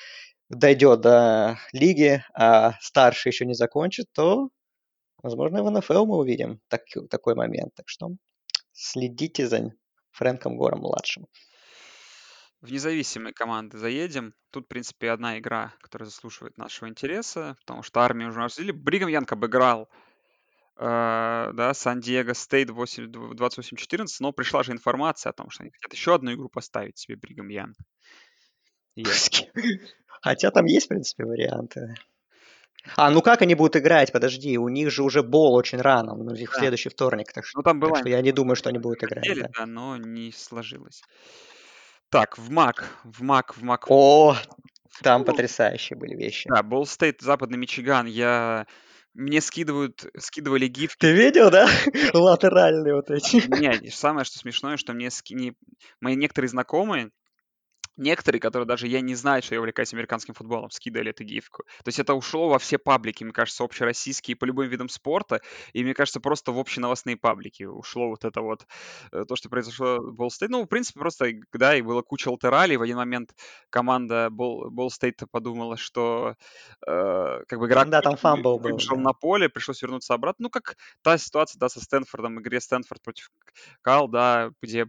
дойдет до лиги, а старший еще не закончит, то, возможно, в НФЛ мы увидим так, такой момент. Так что следите за Фрэнком Гором младшим. В независимые команды заедем. Тут, в принципе, одна игра, которая заслуживает нашего интереса, потому что армию уже разделили. Бригам Янг обыграл э, да, Сан-Диего Стейт 8 28-14, но пришла же информация о том, что они хотят еще одну игру поставить себе Бригам Янг. Хотя там есть, в принципе, варианты. А, ну как они будут играть? Подожди, у них же уже bowl очень рано, ну, у них в Да. следующий вторник, так что, Ну, там так была что я не думаю, что они будут играть. хотели, да. да, но не сложилось. Так, в MAC, в MAC, в MAC. О, там Ну, потрясающие были вещи. Да, Болл Стейт, Западный Мичиган. Я... Мне скидывают, скидывали гифки. Ты видел, да? Латеральные вот эти. Не, самое, что смешное, что мне ски- не- мои некоторые знакомые, некоторые, которые даже я не знаю, что я увлекаюсь американским футболом, скидывали эту гифку. То есть это ушло во все паблики, мне кажется, общероссийские по любым видам спорта, и мне кажется, просто в общеновостные паблики ушло вот это вот, э, то, что произошло в Болл Стейт. Ну, в принципе, просто, да, и было куча латералей. В один момент команда Болл Стейта подумала, что э, как бы игрок Да, там фамбл был, выбежал да. на поле, пришлось вернуться обратно. Ну, как та ситуация, да, со Стэнфордом, игре Стэнфорд против Кал, да, где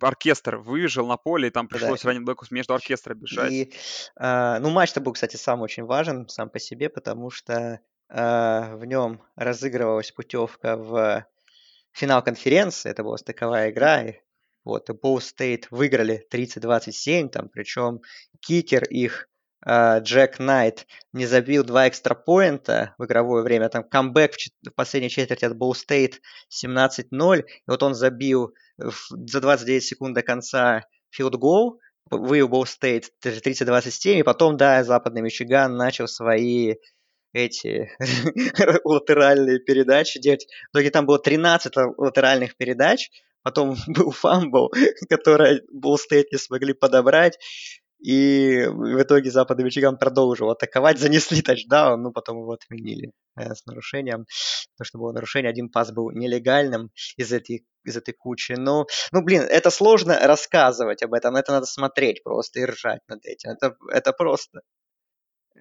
оркестр выбежал на поле, и там Да. пришлось running back у между оркестра бежать. И, а, ну, матч-то был, кстати, сам очень важен сам по себе, потому что а, в нем разыгрывалась путевка в финал конференции. Это была стыковая игра. и Вот, и Болл Стейт выиграли 30-27, там, причем кикер их Джек Найт не забил два extra point а в игровое время. Там камбэк в, в последней четверти от Болл Стейт 17-0. И вот он забил за 29 секунд до конца field goal, вывел Болл Стейт 30-27, и потом, да, Западный Мичиган начал свои эти латеральные передачи делать. В итоге там было 13 латеральных передач, потом был fumble, который Болл Стейт не смогли подобрать, и в итоге Западный Мичиган продолжил атаковать, занесли тачдаун, ну потом его отменили э, с нарушением. То, что было нарушение, один пас был нелегальным из этой, из этой кучи. Ну, ну, блин, это сложно рассказывать об этом, это надо смотреть просто и ржать над этим. Это, это просто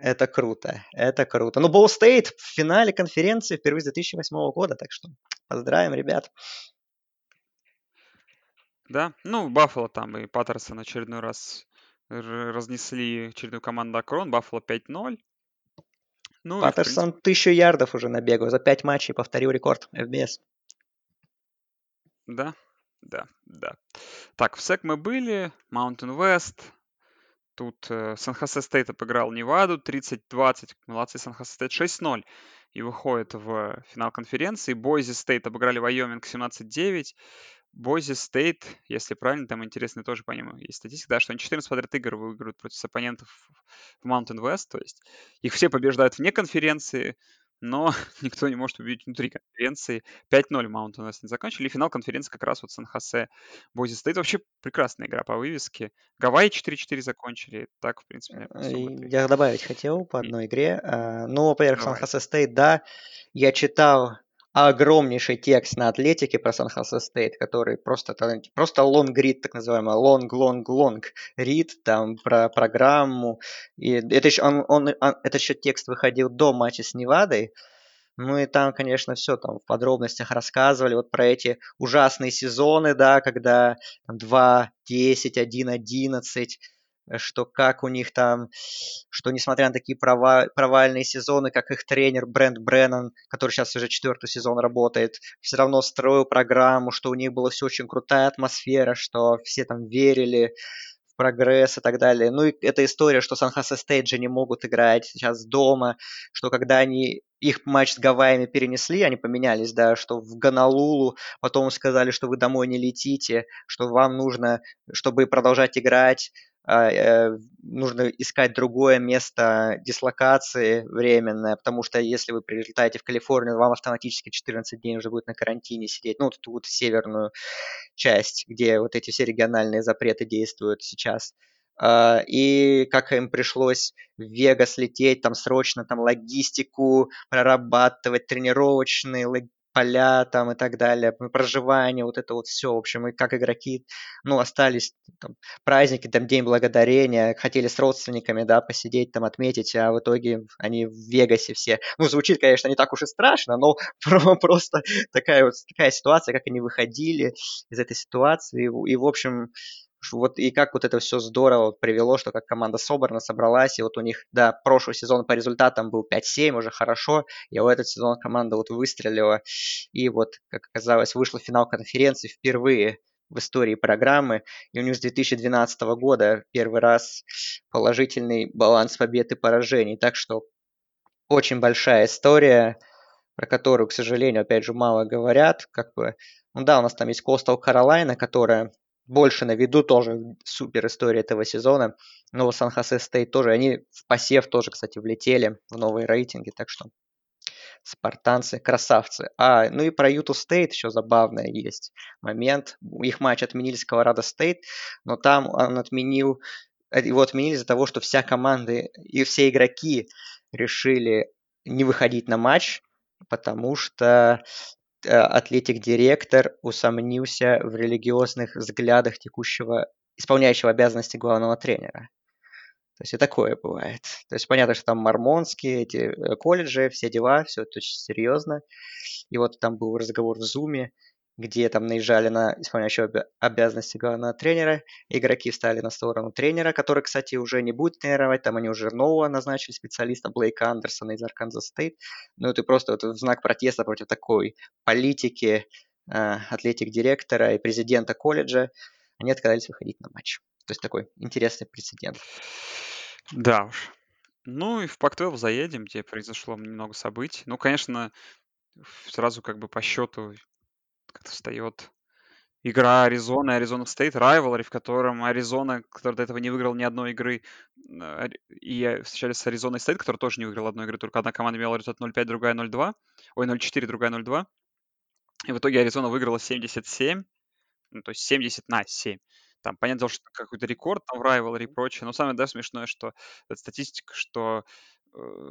это круто, это круто. Ну, Болл Стейт в финале конференции впервые с 2008 года, так что поздравим, ребят. Да, ну, Баффало там и Паттерсон очередной раз разнесли очередную команду Акрон, Баффало 5-0. Ну, Паттерсон принципе... тысячу ярдов уже набегал, за пять матчей повторил рекорд FBS. Да, да, да. Так, в SEC мы были, Mountain West, Тут э, Сан-Хосе Стейт обыграл Неваду 30-20. Молодцы, Сан-Хосе Стейт 6-0 и выходит в финал конференции. Бойзи Стейт обыграли Вайоминг 17-9. Бойзи Стейт, если правильно, там интересно тоже по нему есть статистика, да, что они 14 подряд игр выигрывают против оппонентов в Mountain West, то есть их все побеждают вне конференции, но никто не может убить внутри конференции. 5-0 Mountain West они закончили. И финал конференции как раз вот Сан-Хосе Бойзи Стейт. Вообще прекрасная игра по вывеске. Гавайи 4-4 закончили. Так, в принципе, наверное, Я добавить хотел по одной игре. А, ну, во-первых, Сан-Хосе Стейт, да, я читал огромнейший текст на Атлетике про Сан-Хосе Стейт, который просто, просто long read, так называемый, long-long-long read, там, про программу. И это еще, он, он, он, этот еще текст выходил до матча с Невадой, ну и там, конечно, все там в подробностях рассказывали. Вот про эти ужасные сезоны, да, когда 2, 10, 1, 11, что как у них там, что несмотря на такие прова, провальные сезоны, как их тренер Брент Бреннан, который сейчас уже четвертый сезон работает, все равно строил программу, что у них была все очень крутая атмосфера, что все там верили в прогресс и так далее. Ну и эта история, что Сан-Хосе Стейт же не могут играть сейчас дома, что когда они их матч с Гавайями перенесли, они поменялись, да, что в Ганалулу, потом сказали, что вы домой не летите, что вам нужно, чтобы продолжать играть, нужно искать другое место дислокации временное, потому что если вы прилетаете в Калифорнию, вам автоматически 14 дней уже будет на карантине сидеть, ну, тут вот северную часть, где вот эти все региональные запреты действуют сейчас. Uh, и как им пришлось в Вегас лететь, там срочно там логистику прорабатывать, тренировочные поля там и так далее, проживание, вот это вот все, в общем, и как игроки, ну, остались там, праздники, там, День Благодарения, хотели с родственниками, да, посидеть там, отметить, а в итоге они в Вегасе все. Ну, звучит, конечно, не так уж и страшно, но просто такая вот такая ситуация, как они выходили из этой ситуации, и, в общем, вот и как вот это все здорово привело, что как команда собрана, собралась, и вот у них, да, прошлый сезон по результатам был 5-7, уже хорошо, и вот этот сезон команда вот выстрелила, и вот, как оказалось, вышла финал конференции впервые в истории программы, и у них с 2012 года первый раз положительный баланс побед и поражений, так что очень большая история, про которую, к сожалению, опять же, мало говорят, как бы, ну да, у нас там есть Coastal Carolina, которая больше на виду тоже супер история этого сезона. Но Сан-Хосе Стейт тоже, они в посев тоже, кстати, влетели в новые рейтинги, так что спартанцы красавцы. А, ну и про Юту Стейт еще забавное есть момент. Их матч отменили с Колорадо Стейт, но там он отменил, его отменили из-за того, что вся команда и все игроки решили не выходить на матч, потому что Э, athletic директор усомнился в религиозных взглядах текущего, исполняющего обязанности главного тренера. То есть и такое бывает. То есть понятно, что там мормонские эти э, колледжи, все дела, все это очень серьезно. И вот там был разговор в Зуме, где там наезжали на исполняющего обязанности главного тренера. Игроки встали на сторону тренера, который, кстати, уже не будет тренировать. Там они уже нового назначили специалиста Блейка Андерсона из Арканзас Стейт. Ну, это просто вот в знак протеста против такой политики, athletic директора и президента колледжа, они отказались выходить на матч. То есть такой интересный прецедент. Да уж. Ну и в Pac-12 заедем, где произошло много событий. Ну, конечно, сразу как бы по счету как-то встает игра Аризона и Аризона Стейт, rivalry, в котором Аризона, который до этого не выиграл ни одной игры, э, и встречались с Аризоной Стейт, который тоже не выиграл одной игры, только одна команда имела результат 0-5, другая 0-2, ой, 0-4, другая 0-2. И в итоге Аризона выиграла 77, ну, то есть 70 на 7. Там, понятное дело, что какой-то рекорд там в Rivalry и прочее, но самое, да, смешное, что это статистика, что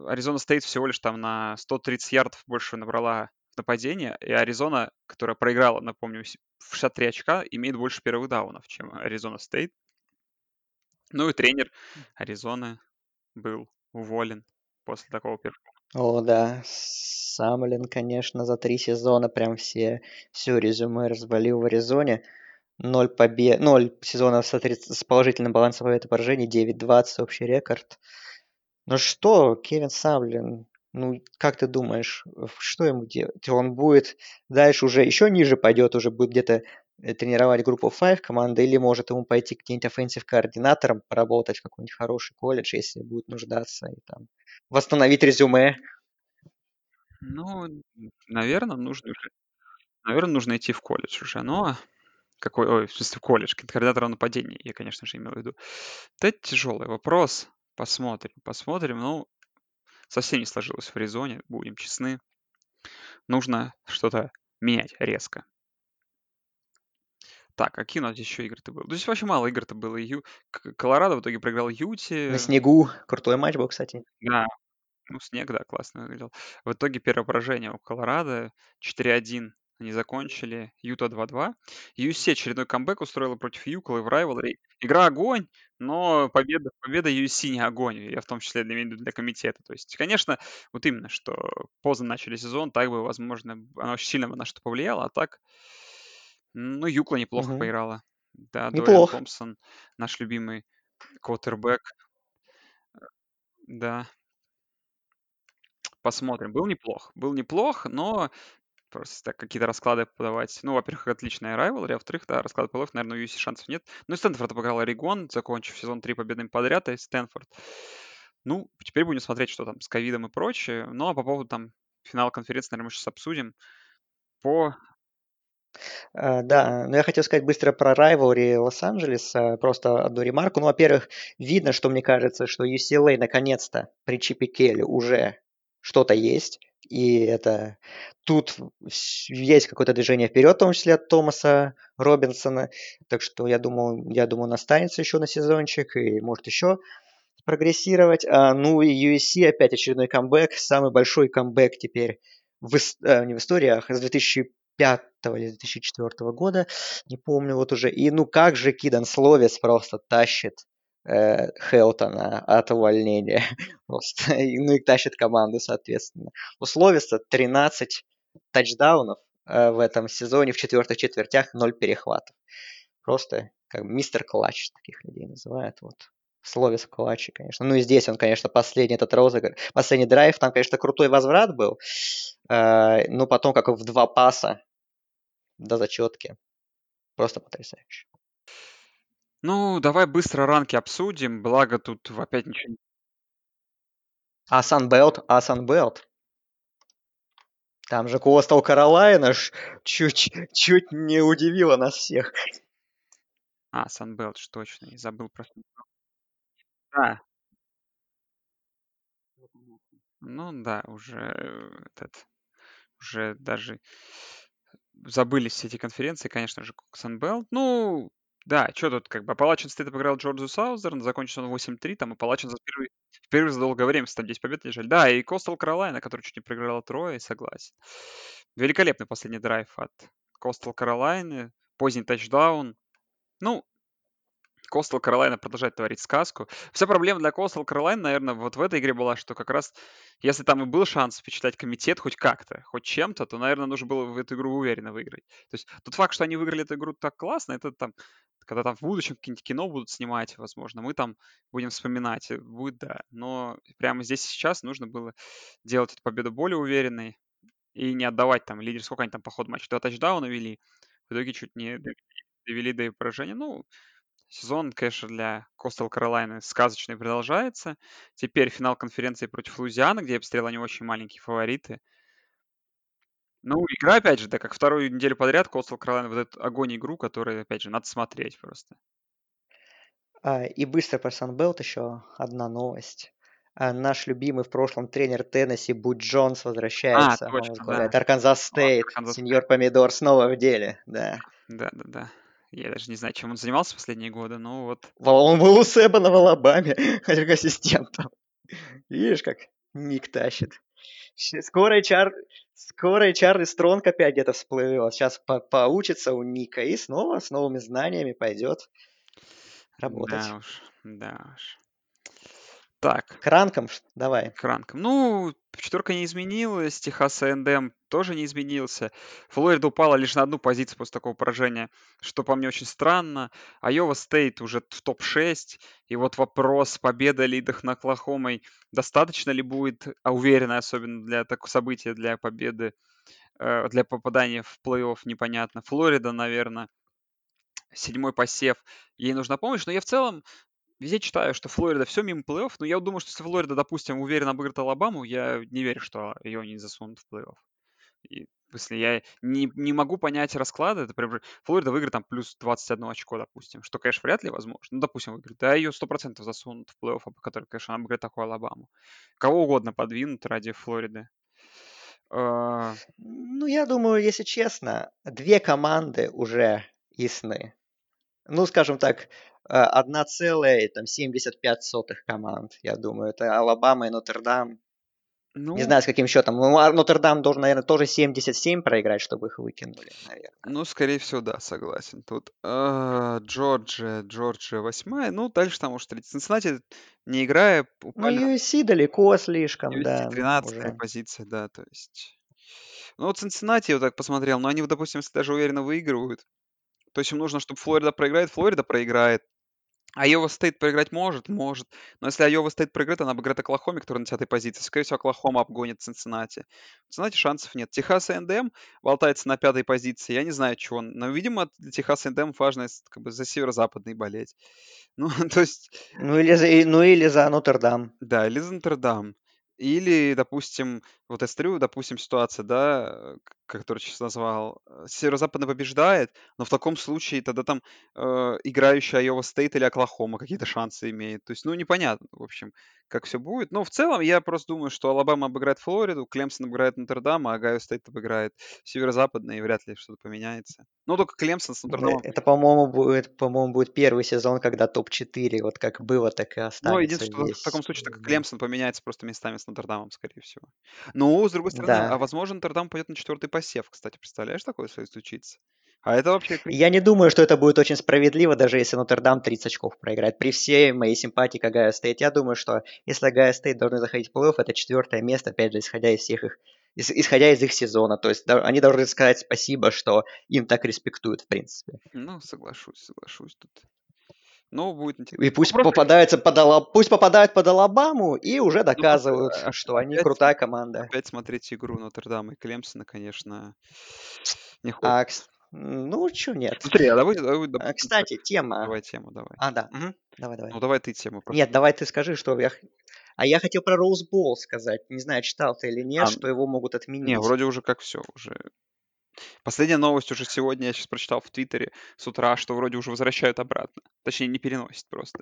Аризона Стейт всего лишь там на 130 ярдов больше набрала нападения, и Аризона, которая проиграла, напомню, в 63 очка, имеет больше первых даунов, чем Аризона Стейт. Ну и тренер Аризоны был уволен после такого перформанса. О, да. Самлин, конечно, за три сезона прям все, все резюме развалил в Аризоне. 0 побед, 0 сезонов с, отриц... с положительным балансом побед и поражений, 9-20 общий рекорд. Ну что, Кевин Самлин, ну как ты думаешь, что ему делать? Он будет дальше уже еще ниже пойдет, уже будет где-то э, тренировать группу 5 команды, или может ему пойти к каким-нибудь offensive координатором, поработать в какой-нибудь хороший колледж, если будет нуждаться, и там восстановить резюме. Ну, наверное, нужно уже, наверное, нужно идти в колледж уже, но какой, ой, в смысле, колледж, координатора нападения, я, конечно же, имел в виду. Это тяжелый вопрос. Посмотрим, посмотрим. Ну, совсем не сложилось в резоне, будем честны. Нужно что-то менять резко. Так, а какие у нас еще игры-то было? Ну, здесь вообще мало игр-то было. Ю... Колорадо в итоге проиграл Юти. На снегу. Крутой матч был, кстати. Да, ну, снег, да, классно выглядел. В итоге первое поражение у Колорадо 4-1 они закончили. Юта 2-2. USC очередной камбэк устроила против Юколы в Rivalry. Игра огонь, но победа, победа USC не огонь. Я в том числе для, для комитета. То есть, конечно, вот именно, что поздно начали сезон, так бы, возможно, она очень сильно на что повлияла, а так, ну, Юкла неплохо угу. поиграла. Да, Дориан Томпсон, наш любимый квотербек. Да, посмотрим. Был неплох. Был неплох, но просто так какие-то расклады подавать. Ну, во-первых, отличная rivalry, а во-вторых, да, расклад плей наверное, у UC шансов нет. Ну, и Стэнфорд обыграл Орегон, закончив сезон три победами подряд, и Стэнфорд. Ну, теперь будем смотреть, что там с ковидом и прочее. Ну, а по поводу там финала конференции, наверное, мы сейчас обсудим. По Uh, да, но я хотел сказать быстро про Rivalry Лос-Анджелеса, просто одну ремарку. Ну, во-первых, видно, что мне кажется, что UCLA наконец-то при Чипе Келли уже что-то есть. И это тут есть какое-то движение вперед, в том числе от Томаса Робинсона. Так что я думаю, я думаю, он останется еще на сезончик и может еще прогрессировать. А, ну и USC опять очередной камбэк, самый большой камбэк теперь в, э, не в историях, с 2005 или 2004 года, не помню вот уже. И ну как же Кидан Словес просто тащит э, Хелтона от увольнения. Просто. Ну и тащит команду, соответственно. Условится 13 тачдаунов э, в этом сезоне, в четвертых четвертях 0 перехватов. Просто как мистер Клатч таких людей называют. Вот. Словес Клатчи, конечно. Ну и здесь он, конечно, последний этот розыгрыш, последний драйв, там, конечно, крутой возврат был. Э, но потом как в два паса до зачетки. Просто потрясающе. Ну, давай быстро ранки обсудим, благо тут опять ничего не... А Санбелт, а Санбелт. Там же Костел Каролайна чуть, чуть не удивила нас всех. А, Санбелт, точно, я забыл про Санбелт. Да. Ну да, уже э, этот, уже даже забылись все эти конференции, конечно же, Санбелт. Ну, да, что тут, как бы, Аппалачиан Стейт обыграл Джорджию Саузерн, закончился он 8-3, там Апалачин за впервые, впервые за долгое время, там 10 побед одержали. Да, и Костал Каролайна, который чуть не проиграла Трое, согласен. Великолепный последний драйв от Костел Каролайны, поздний тачдаун. Ну, Костел Каролайна продолжает творить сказку. Вся проблема для Костел Каролайна, наверное, вот в этой игре была, что как раз, если там и был шанс впечатлять комитет хоть как-то, хоть чем-то, то, наверное, нужно было в эту игру уверенно выиграть. То есть тот факт, что они выиграли эту игру так классно, это там когда там в будущем какие-нибудь кино будут снимать, возможно, мы там будем вспоминать, э, будет, да. Но прямо здесь сейчас нужно было делать эту победу более уверенной. и не отдавать там лидер, сколько они там по ходу матча, два тачдауна вели, в итоге чуть не довели до поражения. Ну, сезон, конечно, для Костел Каролайны сказочный продолжается. Теперь финал конференции против Лузиана, где обстрел они очень маленькие фавориты. Ну, игра, опять же, да, как вторую неделю подряд Костел Каролайна вот эту огонь игру, которую, опять же, надо смотреть просто. А, и быстро про Санбелт еще одна новость. А, наш любимый в прошлом тренер Теннесси Буч Джонс А, возвращается. Он точно, да. возглавляет Арканзас Стейт. Сеньор Помидор снова в деле, да. Да-да-да. Я даже не знаю, чем он занимался последние годы, но вот Во- Он был у Себана в Алабаме как ассистентом. Видишь, как Ник тащит. Скоро, Чар... Скоро и Чарли Стронг опять где-то всплывет. Сейчас по- поучится у Ника и снова с новыми знаниями пойдет работать. да уж, да уж. Так, Кранком, давай. Кранком. Ну, четверка не изменилась, Техас A&M тоже не изменился. Флорида упала лишь на одну позицию после такого поражения, что по мне очень странно. Айова Стейт уже в топ-6. И вот вопрос, победа ли их над Оклахомой, достаточно ли будет, а уверенно, особенно для такого события, для победы, э, для попадания в плей-офф, непонятно. Флорида, наверное, седьмой посев, ей нужна помощь. Но я в целом везде читаю, что Флорида все мимо плей-офф. Но я думаю, что если Флорида, допустим, уверенно обыграет Алабаму, я не верю, что ее не засунут в плей-офф. И, в смысле, я не, не могу понять расклады. Это прям... Флорида выиграет там плюс 21 очко, допустим. Что, конечно, вряд ли возможно. Ну, допустим, выиграет. Да, ее 100% засунут в плей-офф, который, конечно, она обыграет такую Алабаму. Кого угодно подвинут ради Флориды. А, Ну, я думаю, если честно, две команды уже ясны. Ну, скажем так, 1,75 команд, я думаю. Это Алабама и Нотр-Дам. Ну, Не знаю, с каким счетом. Ну, а Нотр-Дам должен, наверное, тоже 77 проиграть, чтобы их выкинули, наверное. ну, скорее всего, да, согласен. Тут а, Джорджия, Джорджия восьмая. Ну, дальше там уж 30. Цинциннати, не играя, Ну, упали USC далеко слишком, USC да, 13 уже. позиция, да, то есть... Ну, вот Цинциннати, я вот так посмотрел, но они, допустим, если даже уверенно выигрывают, то есть им нужно, чтобы Флорида проиграет, Флорида проиграет. Айова Стейт проиграть может, может. Но если Айова Стейт проиграет, она обыграет Оклахоме, который на 10 позиции. Скорее всего, Оклахома обгонит Цинциннати. У Цинциннати шансов нет. Техас A&M болтается на пятой позиции. Я не знаю, чего. Но, видимо, для Техас A&M важно как бы за северо-западный болеть. Ну, то есть, Ну, или за, и- ну, или за Нотр-Дам. да, или за Нотр-Дам. Или, допустим, вот я смотрю, допустим, ситуация, да, к- которую сейчас назвал, э, северо-западный побеждает, но в таком случае тогда там э, играющая Айова Стейт или Оклахома какие-то шансы имеет. То есть, ну, непонятно, в общем, как все будет. Но в целом я просто думаю, что Алабама обыграет Флориду, Клемсон обыграет Нотр-Дам, а Огайо Стейт обыграет северо-западный, и вряд ли что-то поменяется. Ну, только Клемсон с Нотр-Дамом. Это, по-моему, будет, по-моему, будет первый сезон, когда топ-4, вот как было, так и Ну, останется единственное, что в таком случае Да. Клемсон поменяется просто местами с Нотр-Дамом, скорее всего. Ну, с другой стороны, а Да. возможно, Нотр-Дам пойдет на четвертый посев, кстати. Представляешь, такое если случится? А это вообще... Я не думаю, что это будет очень справедливо, даже если Нотр-Дам 30 очков проиграет. При всей моей симпатии к Огайо Стейт, я думаю, что если Огайо Стейт должны заходить в плей-офф, это четвертое место, опять же, исходя из всех их ис- исходя из их сезона. То есть да, они должны сказать спасибо, что им так респектуют, в принципе. Ну, соглашусь, соглашусь тут. Ну, будет интересно. И пусть Ну, просто, попадаются под Ала- пусть попадают под Алабаму и уже ну, доказывают, а- что они опять, крутая команда. опять смотреть игру Нотр-Дама и Клемсона, конечно, не хочется. А, кс- ну, чё нет. Смотри, а давай, давай, А, допустим, Кстати, тема. давай тему, давай. А, да. мгм. Давай, давай. Ну, давай ты тему просто. Нет, давай ты скажи, что я... А я хотел про Роуз Болл сказать. Не знаю, читал ты или нет, А, что его могут не, отменить. вроде уже как все, уже Последняя новость уже сегодня, я сейчас прочитал в Твиттере с утра, что вроде уже возвращают обратно. Точнее, не переносят просто.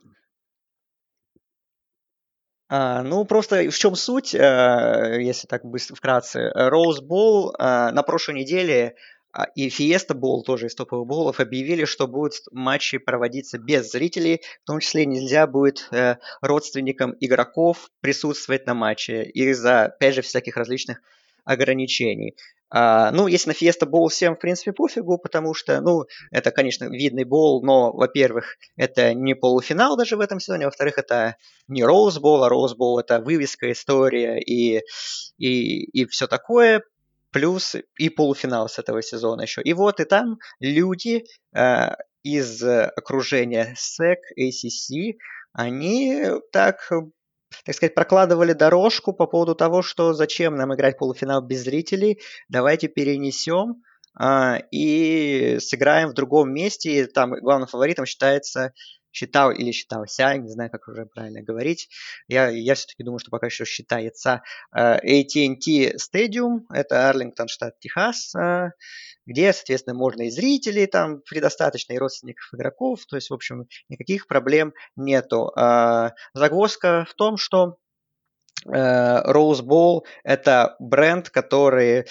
А, ну, просто в чем суть, э, если так быстро, вкратце. Роуз Болл на прошлой неделе а, и Фиеста Болл тоже из топовых боллов объявили, что будут матчи проводиться без зрителей, в том числе нельзя будет э, родственникам игроков присутствовать на матче из-за, опять же, всяких различных ограничений. А, ну, если на Фиеста Болл всем, в принципе, пофигу, потому что, ну, это, конечно, видный болл, но, во-первых, это не полуфинал даже в этом сезоне, во-вторых, это не Роуз Болл, а Роуз Болл это вывеска, история и, и, и все такое, плюс и полуфинал с этого сезона еще. И вот и там люди э, из окружения SEC, ACC, они так так сказать, прокладывали дорожку по поводу того, что зачем нам играть полуфинал без зрителей, давайте перенесем а, и сыграем в другом месте. И там главным фаворитом считается считал или считался, не знаю, как уже правильно говорить. Я, я все-таки думаю, что пока еще считается uh, AT&T Stadium, это Арлингтон, штат Техас, uh, где, соответственно, можно и зрителей там предостаточно, и родственников игроков, то есть, в общем, никаких проблем нету. Uh, загвоздка в том, что Rose это бренд, который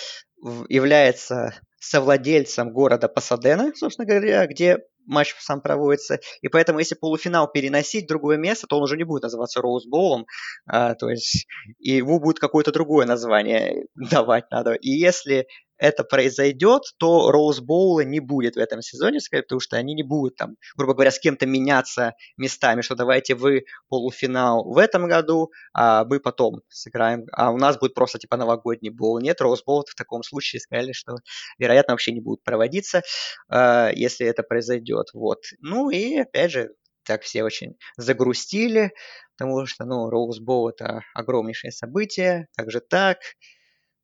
является совладельцем города Пасадена, собственно говоря, где матч сам проводится. И поэтому, если полуфинал переносить в другое место, то он уже не будет называться Роузболом, а, то есть ему будет какое-то другое название давать надо. И если это произойдет, то Роузбоула не будет в этом сезоне, потому что они не будут там, грубо говоря, с кем-то меняться местами, что давайте вы полуфинал в этом году, а мы потом сыграем, а у нас будет просто типа новогодний боул. Нет, Роузбоул в таком случае сказали, что вероятно вообще не будут проводиться, а, если это произойдет. Вот. Ну и опять же, так все очень загрустили, потому что, ну, Роузбоул это огромнейшее событие, как же так,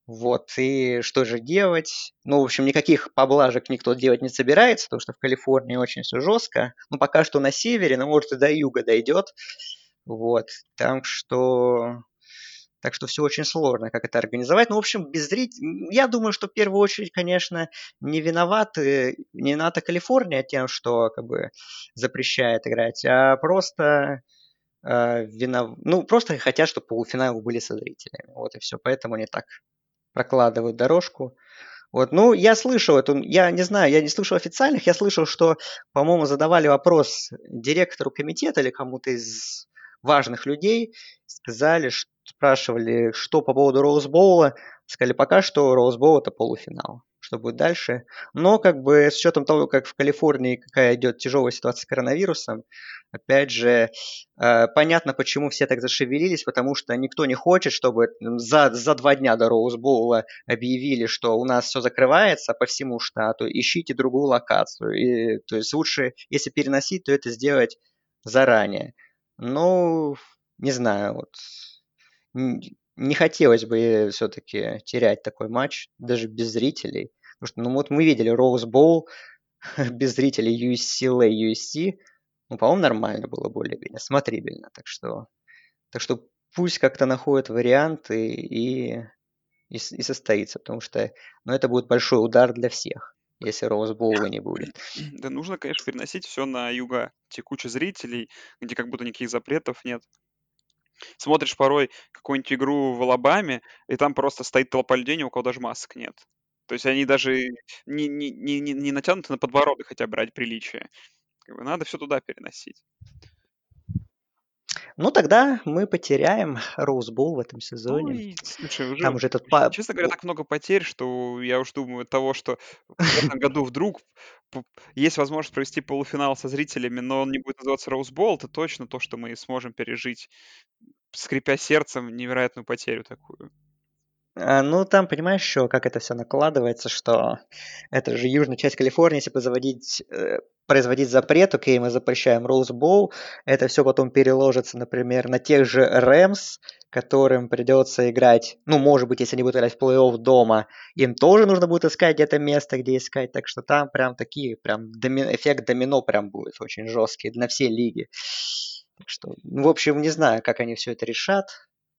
вот, и что же делать? Ну, в общем, никаких поблажек никто делать не собирается, потому что в Калифорнии очень все жестко. Ну, пока что на севере, но может и до юга дойдет. Вот, так что... Так что все очень сложно, как это организовать. Ну, в общем, без зрителей... Я думаю, что в первую очередь, конечно, не виноваты, не виновата Калифорния тем, что как бы запрещает играть, а просто э, винов... ну, просто хотят, чтобы полуфиналы были со зрителями. Вот и все. Поэтому они так прокладывают дорожку. Вот, ну, я слышал эту, я не знаю, я не слышал официальных, я слышал, что, по-моему, задавали вопрос директору комитета или кому-то из важных людей, сказали, спрашивали, что по поводу Роузбоула, сказали, пока что Роузбоул это полуфинал что будет дальше. Но как бы с учетом того, как в Калифорнии какая идет тяжелая ситуация с коронавирусом, опять же, э, понятно, почему все так зашевелились, потому что никто не хочет, чтобы за, за два дня до Роузбоула объявили, что у нас все закрывается по всему штату, ищите другую локацию. И, то есть лучше, если переносить, то это сделать заранее. Ну, не знаю, вот не хотелось бы все-таки терять такой матч, даже без зрителей. Потому что, ну вот мы видели Роуз Боул без зрителей UCLA, USC. Ну, по-моему, нормально было более-менее, смотрибельно. Так что, так что пусть как-то находят варианты и, и, и состоится, потому что ну, это будет большой удар для всех если Роузбоула не будет. Да нужно, конечно, переносить все на юга. Текуче зрителей, где как будто никаких запретов нет. Смотришь порой какую-нибудь игру в Алабаме, и там просто стоит толпа людей, у кого даже масок нет. То есть они даже не, не, не, не натянуты на подбородок хотя бы ради приличия. Как бы надо все туда переносить. Ну, тогда мы потеряем Роузбол в этом сезоне. И, слушай, уже, Там уже этот... честно говоря, так много потерь, что я уж думаю того, что в этом году вдруг есть возможность провести полуфинал со зрителями, но он не будет называться Роузбол, это точно то, что мы сможем пережить, скрипя сердцем, невероятную потерю такую. А, ну, там, понимаешь, еще как это все накладывается, что это же южная часть Калифорнии, если заводить, э, производить запрет, окей, мы запрещаем Rose Bowl, это все потом переложится, например, на тех же Рэмс, которым придется играть, ну, может быть, если они будут играть в плей-офф дома, им тоже нужно будет искать где-то место, где искать, так что там прям такие, прям доми... эффект домино прям будет очень жесткий на все лиги. Так что, ну, в общем, не знаю, как они все это решат.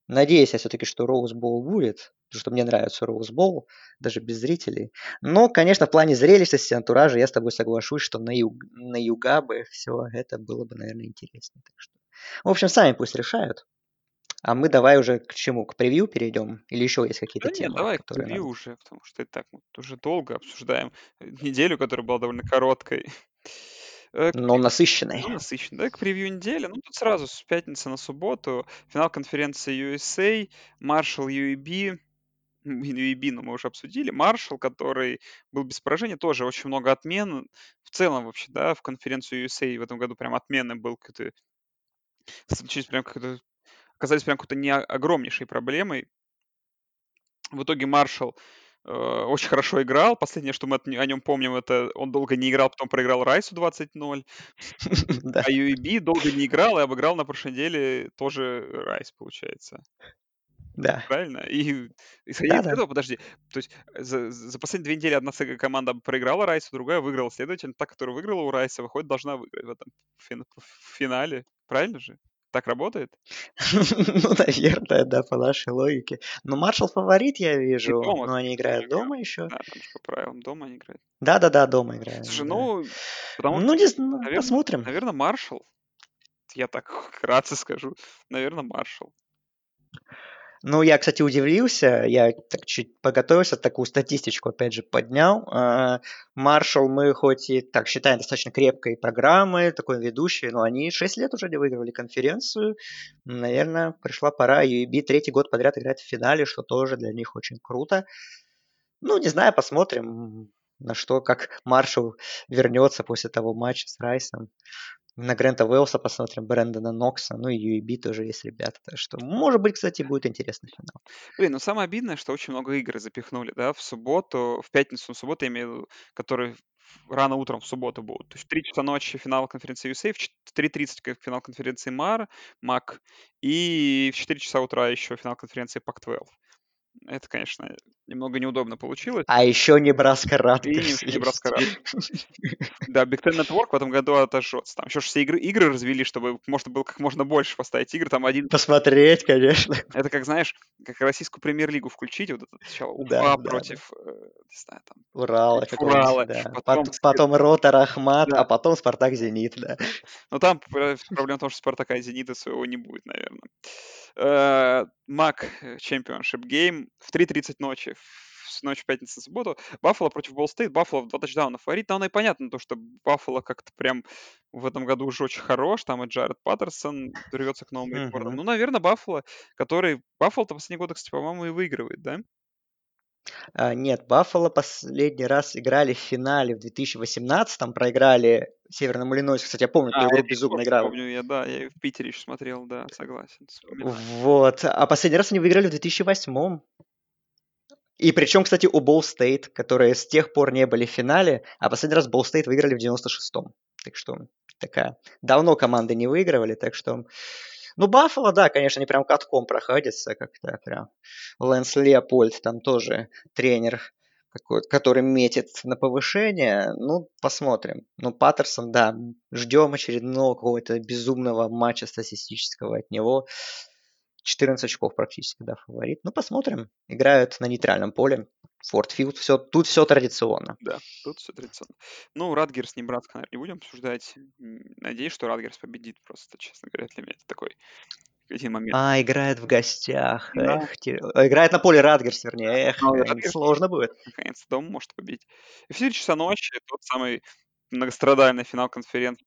Надеюсь я все-таки, что Роуз Боул будет, потому что мне нравится Роуз Боул, даже без зрителей. Но, конечно, в плане зрелищности, антуража я с тобой соглашусь, что на, юг, на юга бы все это было бы, наверное, интереснее. Так что... В общем, сами пусть решают. А мы давай уже к чему? К превью перейдем? Или еще есть какие-то да темы? Нет, давай к превью надо... уже, потому что и так мы уже долго обсуждаем неделю, которая была довольно короткой. Э, Но насыщенной. Ну, насыщенной. Давай к превью недели. Ну, тут сразу с пятницы на субботу финал конференции USA, Marshall UAB, UAB, ну, мы уже обсудили, Маршал, который был без поражения, тоже очень много отмен. В целом вообще, да, в конференцию USA в этом году прям отмены был какой-то... Случились прям как-то... Оказались прям какой-то не огромнейшей проблемой. В итоге Маршал э, очень хорошо играл. Последнее, что мы от, о нем помним, это он долго не играл, потом проиграл Райсу 20-0. А UAB долго не играл и обыграл на прошлой неделе тоже Райс, получается. Да. Правильно? И исходя из этого, подожди, то есть за, за последние две недели одна команда проиграла Райсу, другая выиграла. Следовательно, та, которая выиграла у Райса, выходит, должна выиграть в этом в финале. Правильно же? Так работает? ну, наверное, да, по нашей логике. Но Маршал фаворит, я вижу. дома, но они играют дома еще. Да, там же по правилам дома они играют. Да-да-да, дома играют. Слушай, ну, потому ну, что, не, наверное, посмотрим. Наверное, Маршал. Я так вкратце скажу. Наверное, Маршал. Ну, я, кстати, удивился, я так чуть подготовился, такую статистичку, опять же, поднял. Маршал мы хоть и так считаем достаточно крепкой программой, такой ведущей, но они 6 лет уже не выигрывали конференцию. Наверное, пришла пора. UAB третий год подряд играть в финале, что тоже для них очень круто. Ну, не знаю, посмотрим, на что, как Маршал вернется после того матча с Райсом на Грента Уэллса посмотрим, Брэндона Нокса, ну и UAB тоже есть ребята. Так что, может быть, кстати, будет интересный финал. Блин, ну самое обидное, что очень много игр запихнули, да, в субботу, в пятницу, в субботу, я имею в виду, которые рано утром в субботу будут. То есть в 3 часа ночи финал конференции USA, в 3.30 финал конференции МАР, МАК, и в 4 часа утра еще финал конференции ПАК-12. Это, конечно, немного неудобно получилось. А еще Небраска Радгерс. И Небраска Радгерс. Да, Big Ten Network в этом году отожжется. Там еще все игры, игры развели, чтобы можно было как можно больше поставить игр. Там один... Посмотреть, конечно. Это как, знаешь, как российскую премьер-лигу включить. Вот это сначала Уфа да, против, да. Э, не знаю, там... Урала. Урала. Да. Потом, потом Ротор Ахмат, да. а потом Спартак Зенит, да. Но там проблема в том, что Спартака и Зенита своего не будет, наверное. Мак Championship Game в 3.30 ночи в ночь пятницы субботу. Баффало против Болл Стейт. Баффало в два тачдауна фаворит. Но оно и понятно, то, что Баффало как-то прям в этом году уже очень хорош. Там и Джаред Паттерсон рвется к новым рекордам. Ну, наверное, Баффало, который... Баффало-то последние годы, кстати, по-моему, и выигрывает, да? А, нет, Баффало последний раз играли в финале в 2018-м, проиграли Северному Иллинойсу. Кстати, я помню, а, эту игру безумно играл. Помню я, да, я в Питере еще смотрел, да, согласен. Вспоминаю. Вот, а последний раз они выиграли в 2008-м. И причем, кстати, у Болл Стейт, которые с тех пор не были в финале, а последний раз Болл Стейт выиграли в 96-м. Так что такая... Давно команды не выигрывали, так что ну, Баффало, да, конечно, не прям катком проходится, как-то прям. Лэнс Леопольд там тоже тренер, который метит на повышение. Ну, посмотрим. Ну, Паттерсон, да, ждем очередного какого-то безумного матча статистического от него. 14 очков практически, да, фаворит. Ну, посмотрим. Играют на нейтральном поле. Фортфилд, все, тут все традиционно. Да, тут все традиционно. Ну, Радгерс, Небраска, наверное, не будем обсуждать. Надеюсь, что Радгерс победит просто, честно говоря, для меня это такой один момент. А, играет в гостях. Да. Эх, те... Играет на поле Радгерс, вернее. Эх, ну, Радгерс, сложно будет. Наконец, дома может победить. И в 4 часа ночи тот самый многострадальный финал конференции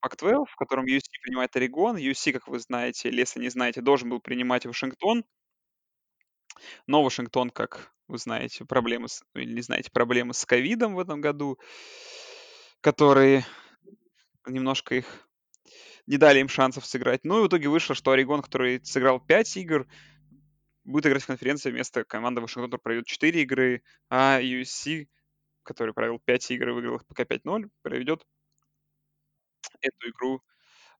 Пак-12, в котором USC принимает Орегон. USC, как вы знаете, или если не знаете, должен был принимать Вашингтон. Но Вашингтон, как вы знаете, проблемы с, ну, или не знаете, проблемы с ковидом в этом году, которые немножко их не дали им шансов сыграть. Ну и в итоге вышло, что Орегон, который сыграл 5 игр, будет играть в конференции вместо команды Вашингтон, которая проведет 4 игры, а USC, который провел 5 игр и выиграл их пока 5-0, проведет эту игру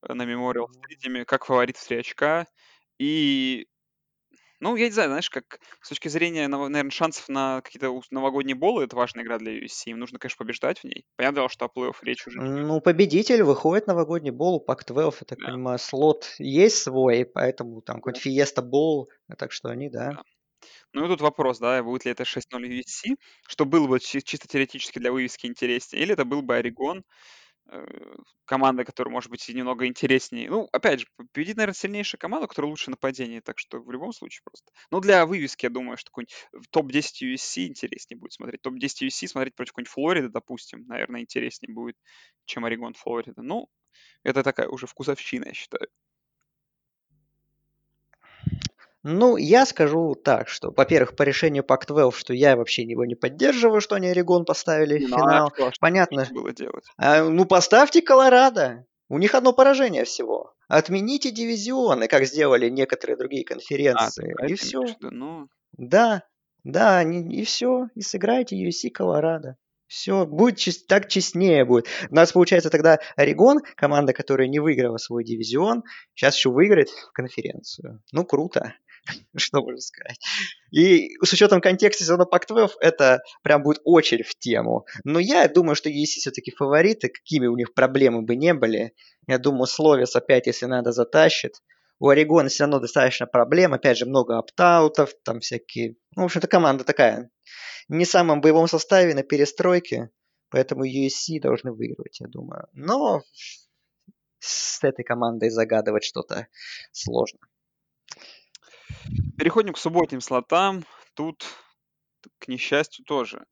э, на Memorial Stadium как фаворит в 3 очка. И ну, я не знаю, знаешь, как с точки зрения, наверное, шансов на какие-то новогодние болы, это важная игра для USC. Им нужно, конечно, побеждать в ней. Понятно, что о плей-офф речь уже Ну, победитель выходит новогодний бол, Пак-12, я так да. понимаю, слот есть свой, поэтому там какой-нибудь Фиеста бол, так что они, да. да. Ну и тут вопрос, да, будет ли это 6-0 USC, что было бы чисто теоретически для вывески интереснее, или это был бы Орегон, команда, которая может быть немного интереснее. Ну, опять же, победит, наверное, сильнейшая команда, которая лучше нападение, так что в любом случае просто. Но для вывески, я думаю, что какой-нибудь топ-10 USC интереснее будет смотреть. Топ-10 USC смотреть против какой-нибудь Флориды, допустим, наверное, интереснее будет, чем Орегон Флорида. Ну, это такая уже вкусовщина, я считаю. Ну, я скажу так, что, во-первых, по решению Пак-12, что я вообще его не поддерживаю, что они Орегон поставили в финал. А Понятно. Было делать. А, ну, поставьте Колорадо. У них одно поражение всего. Отмените дивизионы, как сделали некоторые другие конференции. А, и все. Ну... Да. Да, и все, и сыграйте USC Колорадо. Все, будет чест, так честнее будет. У нас получается тогда Орегон, команда, которая не выиграла свой дивизион, сейчас еще выиграет конференцию. Ну, круто. Что можно сказать. И с учетом контекста сезона Пак-12, это прям будет очень в тему. Но я думаю, что есть все-таки фавориты, какими у них проблемы бы не были. Я думаю, Словес опять, если надо, затащит. У Орегона все равно достаточно проблем. Опять же, много оптаутов, там всякие... Ну, в общем-то, команда такая не в самом боевом составе на перестройке, поэтому USC должны выигрывать, я думаю. Но с этой командой загадывать что-то сложно. Переходим к субботним слотам. Тут, к несчастью, тоже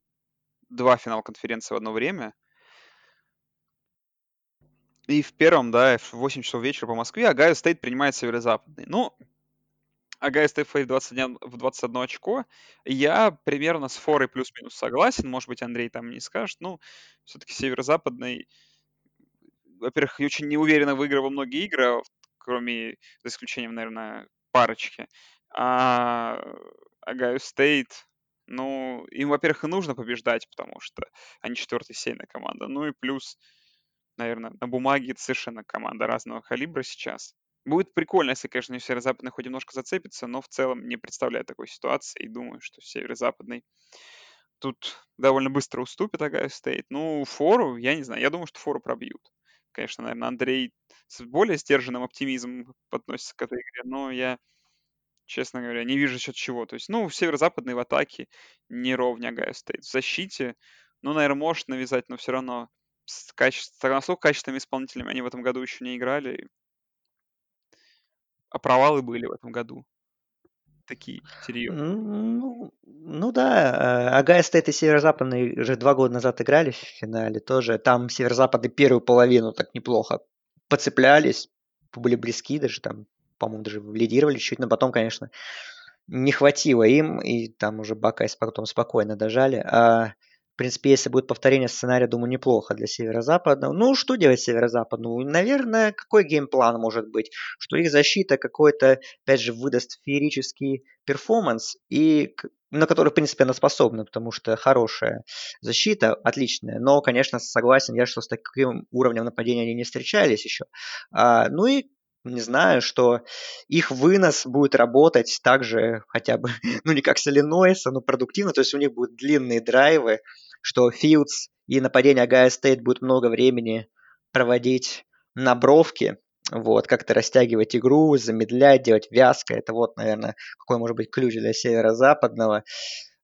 два финала конференции в одно время. И в первом, да, в 8 часов вечера по Москве Огайо Стейт принимает северо-западный. Ну, Огайо Стейт в 21, в 21 очко. Я примерно с форой плюс-минус согласен. Может быть, Андрей там не скажет. Ну, все-таки северо-западный, во-первых, очень неуверенно выигрывал многие игры, кроме, за исключением, наверное, парочки. А Огайо Стейт, ну, им, во-первых, и нужно побеждать, потому что они четвертая сеяная команда. Ну и плюс, наверное, на бумаге совершенно команда разного калибра сейчас. Будет прикольно, если, конечно, северо-западный хоть немножко зацепится, но в целом не представляю такой ситуации и думаю, что северо-западный тут довольно быстро уступит Огайо Стейт. Ну, фору, я не знаю, я думаю, что фору пробьют. Конечно, наверное, Андрей с более сдержанным оптимизмом относится к этой игре, но я честно говоря, не вижу счет чего. То есть, ну, северо-западный в атаке не ровня Огайо Стейт. В защите, ну, наверное, может навязать, но все равно с, качеств... насколько качественными исполнителями они в этом году еще не играли. А провалы были в этом году. Такие серьезные. Ну, ну да, Огайо Стейт и Северо-Западный уже два года назад играли в финале тоже. Там Северо-Западный первую половину так неплохо поцеплялись, были близки даже там по-моему, даже лидировали чуть, но потом, конечно, не хватило им, и там уже Buckeyes потом спокойно дожали. А, в принципе, если будет повторение сценария, думаю, неплохо для северо-западного. Ну, что делать северо-западному? Наверное, какой gameplan может быть? Что их защита какой-то, опять же, выдаст феерический перформанс, и на который, в принципе, она способна, потому что хорошая защита, отличная. Но, конечно, согласен я, что с таким уровнем нападения они не встречались еще. А, ну и не знаю, что их вынос будет работать также хотя бы, ну не как с Иллинойса, но продуктивно, то есть у них будут длинные драйвы, что Филдс и нападение Огайо Стейт будет много времени проводить на бровке, вот, как-то растягивать игру, замедлять, делать вязко, это вот, наверное, какой может быть ключ для северо-западного.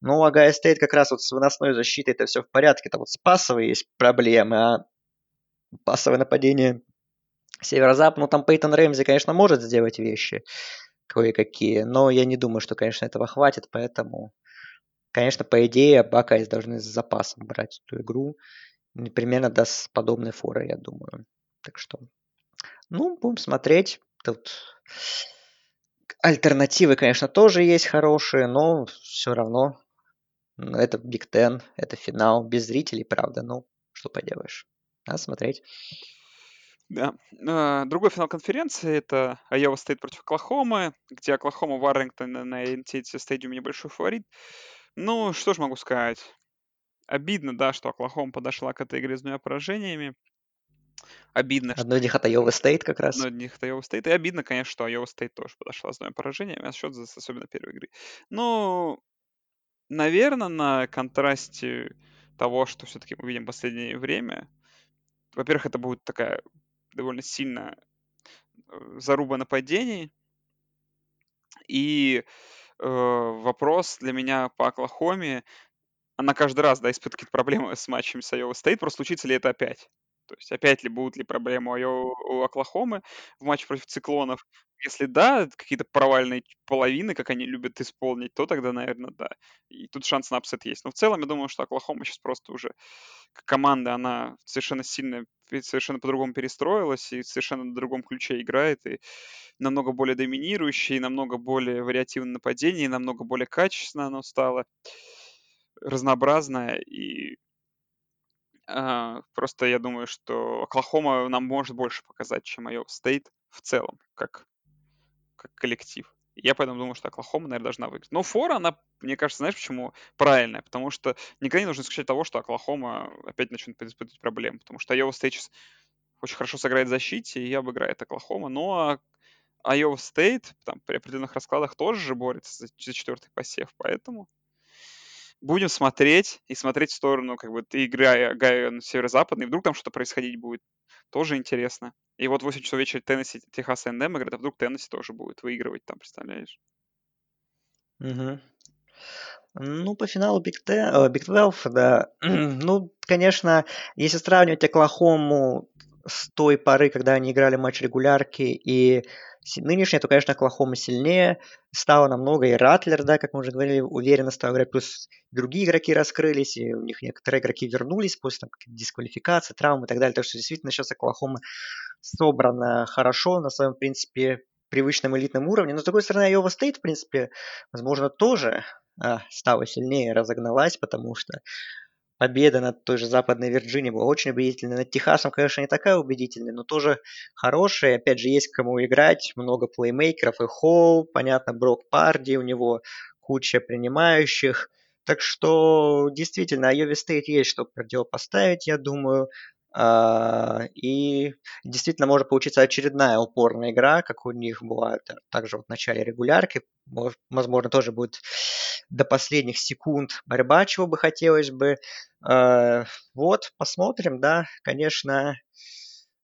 Ну, Огайо Стейт как раз вот с выносной защитой это все в порядке, это вот с пасовой есть проблемы, а пасовое нападение Северо-Запад, ну там Пейтон Рэмзи, конечно, может сделать вещи кое-какие, но я не думаю, что, конечно, этого хватит, поэтому, конечно, по идее, Buckeyes должны с запасом брать эту игру. Примерно даст подобные форы, я думаю. Так что, ну, будем смотреть. Тут альтернативы, конечно, тоже есть хорошие, но все равно это Big Ten, это финал без зрителей, правда, ну, что поделаешь. Надо смотреть. Да. А, другой финал конференции это Айова Стейт против Оклахомы, где Оклахома в Арлингтоне на AT&T стадиуме небольшой фаворит. Ну, что ж могу сказать. Обидно, да, что Оклахома подошла к этой игре с двумя поражениями. Обидно, Одно из них от Айова Стейт как раз. Одно из них от Айова Стейт. И обидно, конечно, что Айова Стейт тоже подошла с двумя поражениями, а счет особенно первой игры. Ну, наверное, на контрасте того, что все-таки мы видим в последнее время, во-первых, это будет такая довольно сильно э, заруба нападений. И э, вопрос для меня по Оклахоме, она каждый раз, да, испытывает какие-то проблемы с матчами с Айова Стейт, просто случится ли это опять? То есть опять ли будут ли проблемы у, у Оклахомы в матче против циклонов? Если да, какие-то провальные половины, как они любят исполнить, то тогда, наверное, да. И тут шанс на upset есть. Но в целом я думаю, что Оклахома сейчас просто уже команда, она совершенно сильно, совершенно по-другому перестроилась и совершенно на другом ключе играет. И намного более доминирующая, и намного более вариативное нападение, и намного более качественно оно стало, разнообразное. И а, просто я думаю, что Оклахома нам может больше показать, чем Айова Стейт в целом, как, как коллектив. Я поэтому думаю, что Оклахома, наверное, должна выиграть. Но фора, она, мне кажется, знаешь, почему правильная? Потому что никогда не нужно исключать того, что Оклахома опять начнет испытывать проблемы. Потому что Стейт сейчас очень хорошо сыграет в защите, и обыграет Оклахома. Но Айова Стейт там при определенных раскладах тоже же борется за, за четвертый посев. Поэтому будем смотреть и смотреть в сторону как бы игры на северо-западный. Вдруг там что-то происходить будет. Тоже интересно. И вот 8 часов вечера Теннесси, Техас НДМ играет, а вдруг Теннесси тоже будет выигрывать там, представляешь? Угу. Ну, по финалу Big, Big 12, да. ну, конечно, если сравнивать Оклахому с той поры, когда они играли матч регулярки, и нынешняя, то, конечно, Оклахома сильнее, стало намного, и Ратлер, да, как мы уже говорили, уверенно стал играть, плюс другие игроки раскрылись, и у них некоторые игроки вернулись после там, дисквалификации, травм и так далее, так что действительно сейчас Оклахома собрана хорошо, на своем, в принципе, привычном элитном уровне, но с другой стороны, Айова Стейт, в принципе, возможно, тоже а, стала сильнее, разогналась, потому что победа над той же Западной Вирджинией была очень убедительной. Над Техасом, конечно, не такая убедительная, но тоже хорошая. Опять же, есть кому играть, много плеймейкеров и Холл, понятно, Брок Парди, у него куча принимающих. Так что действительно, Айове Стейт есть что противопоставить, я думаю. Uh, и действительно может получиться очередная упорная игра, как у них была также вот в начале регулярки. Возможно, тоже будет до последних секунд борьба, чего бы хотелось бы. Uh, вот, посмотрим, да, конечно.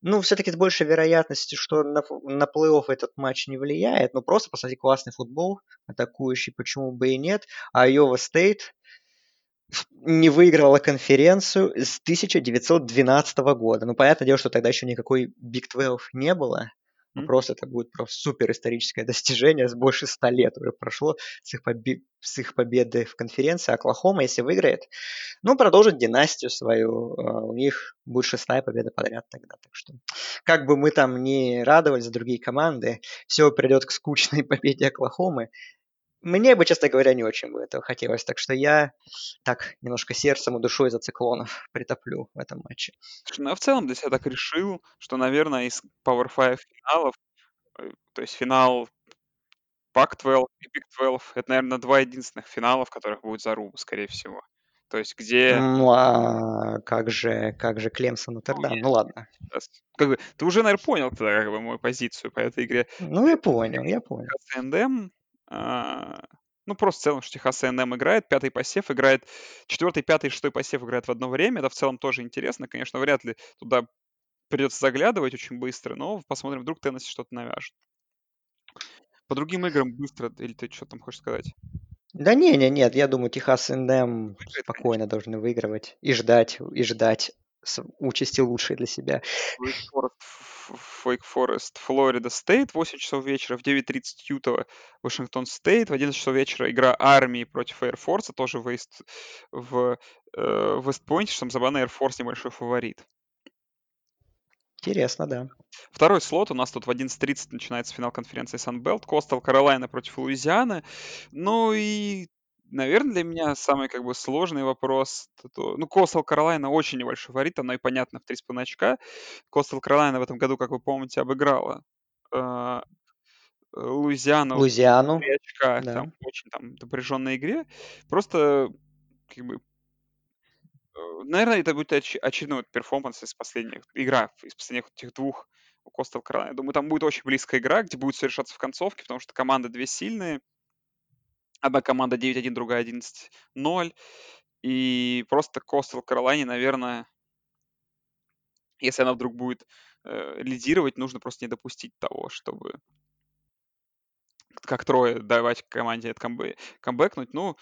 Ну, все-таки с большей вероятностью, что на, на плей-офф этот матч не влияет. Но просто посмотреть классный футбол, атакующий, почему бы и нет. А Айова Стейт не выигрывала конференцию с 1912 года. Ну, понятное дело, что тогда еще никакой Big 12 не было. Просто это будет просто супер историческое достижение. С больше ста лет уже прошло с их, побе- с их победы в конференции. Оклахома, если выиграет, ну, продолжит династию свою. А, у них будет шестая победа подряд тогда. Так что, как бы мы там не радовались за другие команды, все придет к скучной победе Оклахомы. Мне бы, честно говоря, не очень бы этого хотелось. Так что я так немножко сердцем и душой за циклонов притоплю в этом матче. Ну, в целом для себя так решил, что, наверное, из Power 5 финалов, э, то есть финал Pac-12 и Big 12, это, наверное, два единственных финала, в которых будет заруба, скорее всего. То есть где... Ну, а как же, как же Клемсон Нотр-Дам? Ну, ну ладно. Как бы, ты уже, наверное, понял тогда как бы, мою позицию по этой игре. Ну, я понял, я понял. СНДМ ну, просто в целом, что Техас A&M играет, пятый посев играет, четвертый, пятый, шестой посев играет в одно время. Это в целом тоже интересно. Конечно, вряд ли туда придется заглядывать очень быстро, но посмотрим, вдруг Теннесси что-то навяжет. По другим играм быстро, или ты что там хочешь сказать? Да не, не, нет, я думаю, Техас НДМ спокойно должны выигрывать и ждать, и ждать участи лучшей для себя. Wake Forest, Флорида Стейт, 8 часов вечера, в 9.30 Юта, Вашингтон Стейт, в 11 часов вечера игра армии против Air Force, тоже в, в э, Вестпойнте, что там забавно, Air Force небольшой фаворит. Интересно, да. Второй слот у нас тут в 11.30 начинается финал конференции Sun Belt, Coastal Carolina против Луизианы. Ну и Наверное, для меня самый как бы сложный вопрос. То, ну, Coastal Carolina очень небольшой фаворит, оно и понятно в 3,5 очка. Костел Каролайна в этом году, как вы помните, обыграла э, Луизиану. Луизиану. 3 очка, да. там очень там напряженной игре. Просто как бы э, Наверное, это будет оч- очередной вот перформанс из последних, игра из последних этих двух у Костел Каролайна. Думаю, там будет очень близкая игра, где будет все решаться в концовке, потому что команды две сильные. Одна команда 9-1, другая 11-0. И просто Костел Каролайне, наверное, если она вдруг будет э, лидировать, нужно просто не допустить того, чтобы как трое давать команде это камбэ- камбэкнуть. Ну,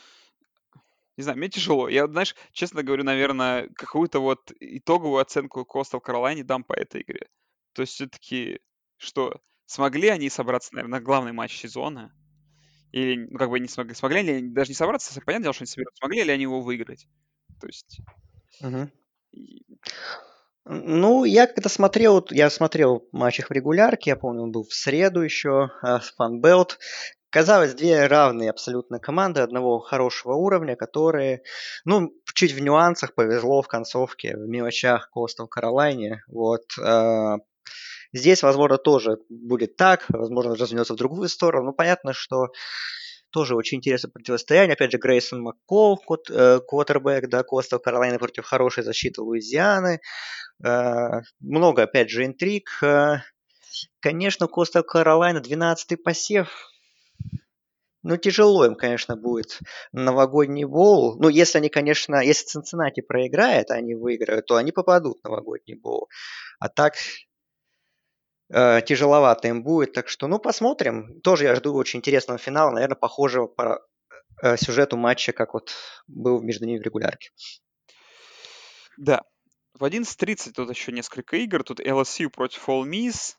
не знаю, мне тяжело. Я, знаешь, честно говорю, наверное, какую-то вот итоговую оценку Костел Каролайне дам по этой игре. То есть все-таки, что смогли они собраться, наверное, на главный матч сезона, или, ну, как бы не смогли, смогли ли даже не собраться, понятное дело, что они соберут, смогли ли они его выиграть? То есть... Угу. Ну, я когда смотрел, я смотрел матч их в регулярке, я помню, он был в среду еще, Фанбелт. Казалось, две равные абсолютно команды одного хорошего уровня, которые, ну, чуть в нюансах повезло в концовке, в мелочах Костел Каролайне. Вот. Здесь, возможно, тоже будет так, возможно, развернется в другую сторону. Ну, понятно, что тоже очень интересное противостояние. Опять же, Грейсон Маккол, э, квотербек, да, Коста Каролайна против хорошей защиты Луизианы. Э, много, опять же, интриг. Э, конечно, Коста Каролайна 12-й посев. Ну, тяжело им, конечно, будет новогодний боул. Ну, если они, конечно, если Цинциннати проиграет, а они выиграют, то они попадут в новогодний боул. А так, э, тяжеловато им будет. Так что, ну, посмотрим. Тоже я жду очень интересного финала. Наверное, похожего по э, сюжету матча, как вот был между ними в регулярке. Да. В 11.30 тут еще несколько игр. Тут LSU против Ole Miss.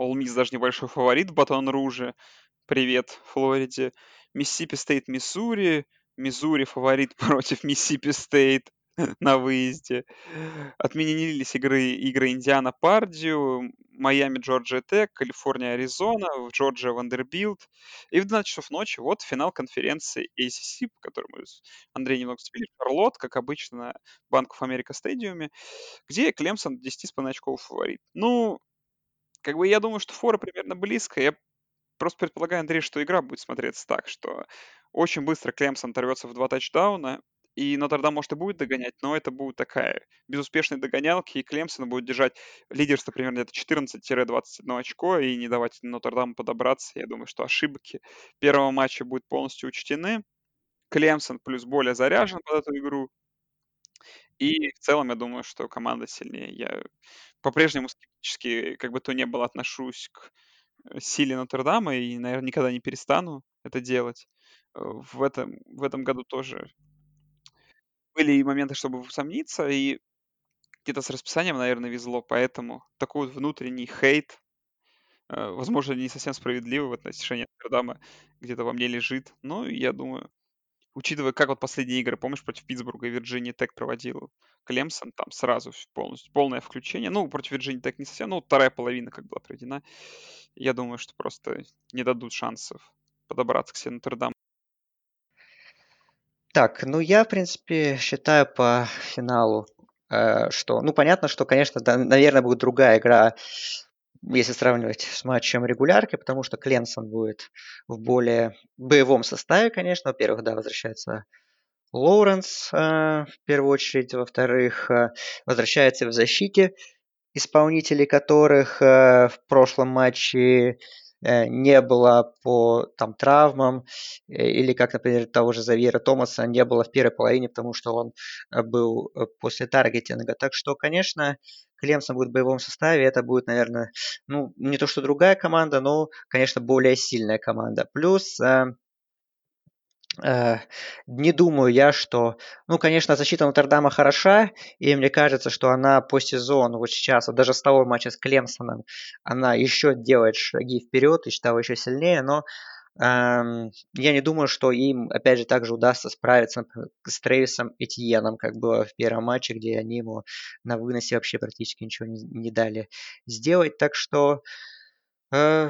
Ole Miss даже небольшой фаворит в Батон-Руже. Привет, Флориде. Миссисипи Стейт, Миссури. Миссури фаворит против Миссисипи Стейт на выезде. Отменились игры, игры Индиана Пердью, Майами Джорджия Тек, Калифорния Аризона, в Джорджия Вандербилд. И в 12 часов ночи вот финал конференции ACC, мы с Андреем немного вступили. Шарлот, как обычно, на Bank of America стадиуме, где Клемсон 10,5 очков фаворит. Ну, как бы я думаю, что фора примерно близко. Я просто предполагаю, Андрей, что игра будет смотреться так, что очень быстро Клемсон оторвется в два тачдауна, и Нотр-Дам, может, и будет догонять, но это будет такая безуспешная догонялки, и Клемсон будет держать лидерство примерно где-то 14-21 очко и не давать Нотр-Даму подобраться. Я думаю, что ошибки первого матча будут полностью учтены. Клемсон плюс более заряжен под эту игру. И в целом, я думаю, что команда сильнее. Я по-прежнему скептически, как бы то ни было, отношусь к э, силе Нотр-Дама и, наверное, никогда не перестану это делать. Э, в этом, в этом году тоже были и моменты, чтобы усомниться, и где-то с расписанием, наверное, везло, поэтому такой вот внутренний хейт, э, возможно, не совсем справедливый в отношении Амстердама, где-то во мне лежит. Но я думаю, учитывая, как вот последние игры, помнишь, против Питтсбурга и Вирджинии Тек проводил Клемсон, там сразу полностью, полное включение. Ну, против Вирджинии Тек не совсем, ну, вторая половина как была проведена. Я думаю, что просто не дадут шансов подобраться к себе Нотр-Дам. Так, ну я, в принципе, считаю по финалу, э, что, ну понятно, что, конечно, да, наверное, будет другая игра, если сравнивать с матчем регулярки, потому что Кленсон будет в более боевом составе, конечно. Во-первых, да, возвращается Лоуренс э, в первую очередь, во-вторых, э, возвращается в защите исполнителей которых э, в прошлом матче не было по там, травмам, э, или как, например, того же Завьера Томаса не было в первой половине, потому что он э, был после таргетинга. Так что, конечно, Клемсон будет в боевом составе, это будет, наверное, ну, не то что другая команда, но, конечно, более сильная команда. Плюс Э, не думаю я, что... Ну, конечно, защита Нотр-Дама хороша, и мне кажется, что она по сезону, вот сейчас, вот даже с того матча с Клемсоном, она еще делает шаги вперед и считаю еще сильнее, но эм, я не думаю, что им, опять же, также удастся справиться например, с Трейвисом Этьеном, как было в первом матче, где они ему на выносе вообще практически ничего не, не дали сделать. Так что Э,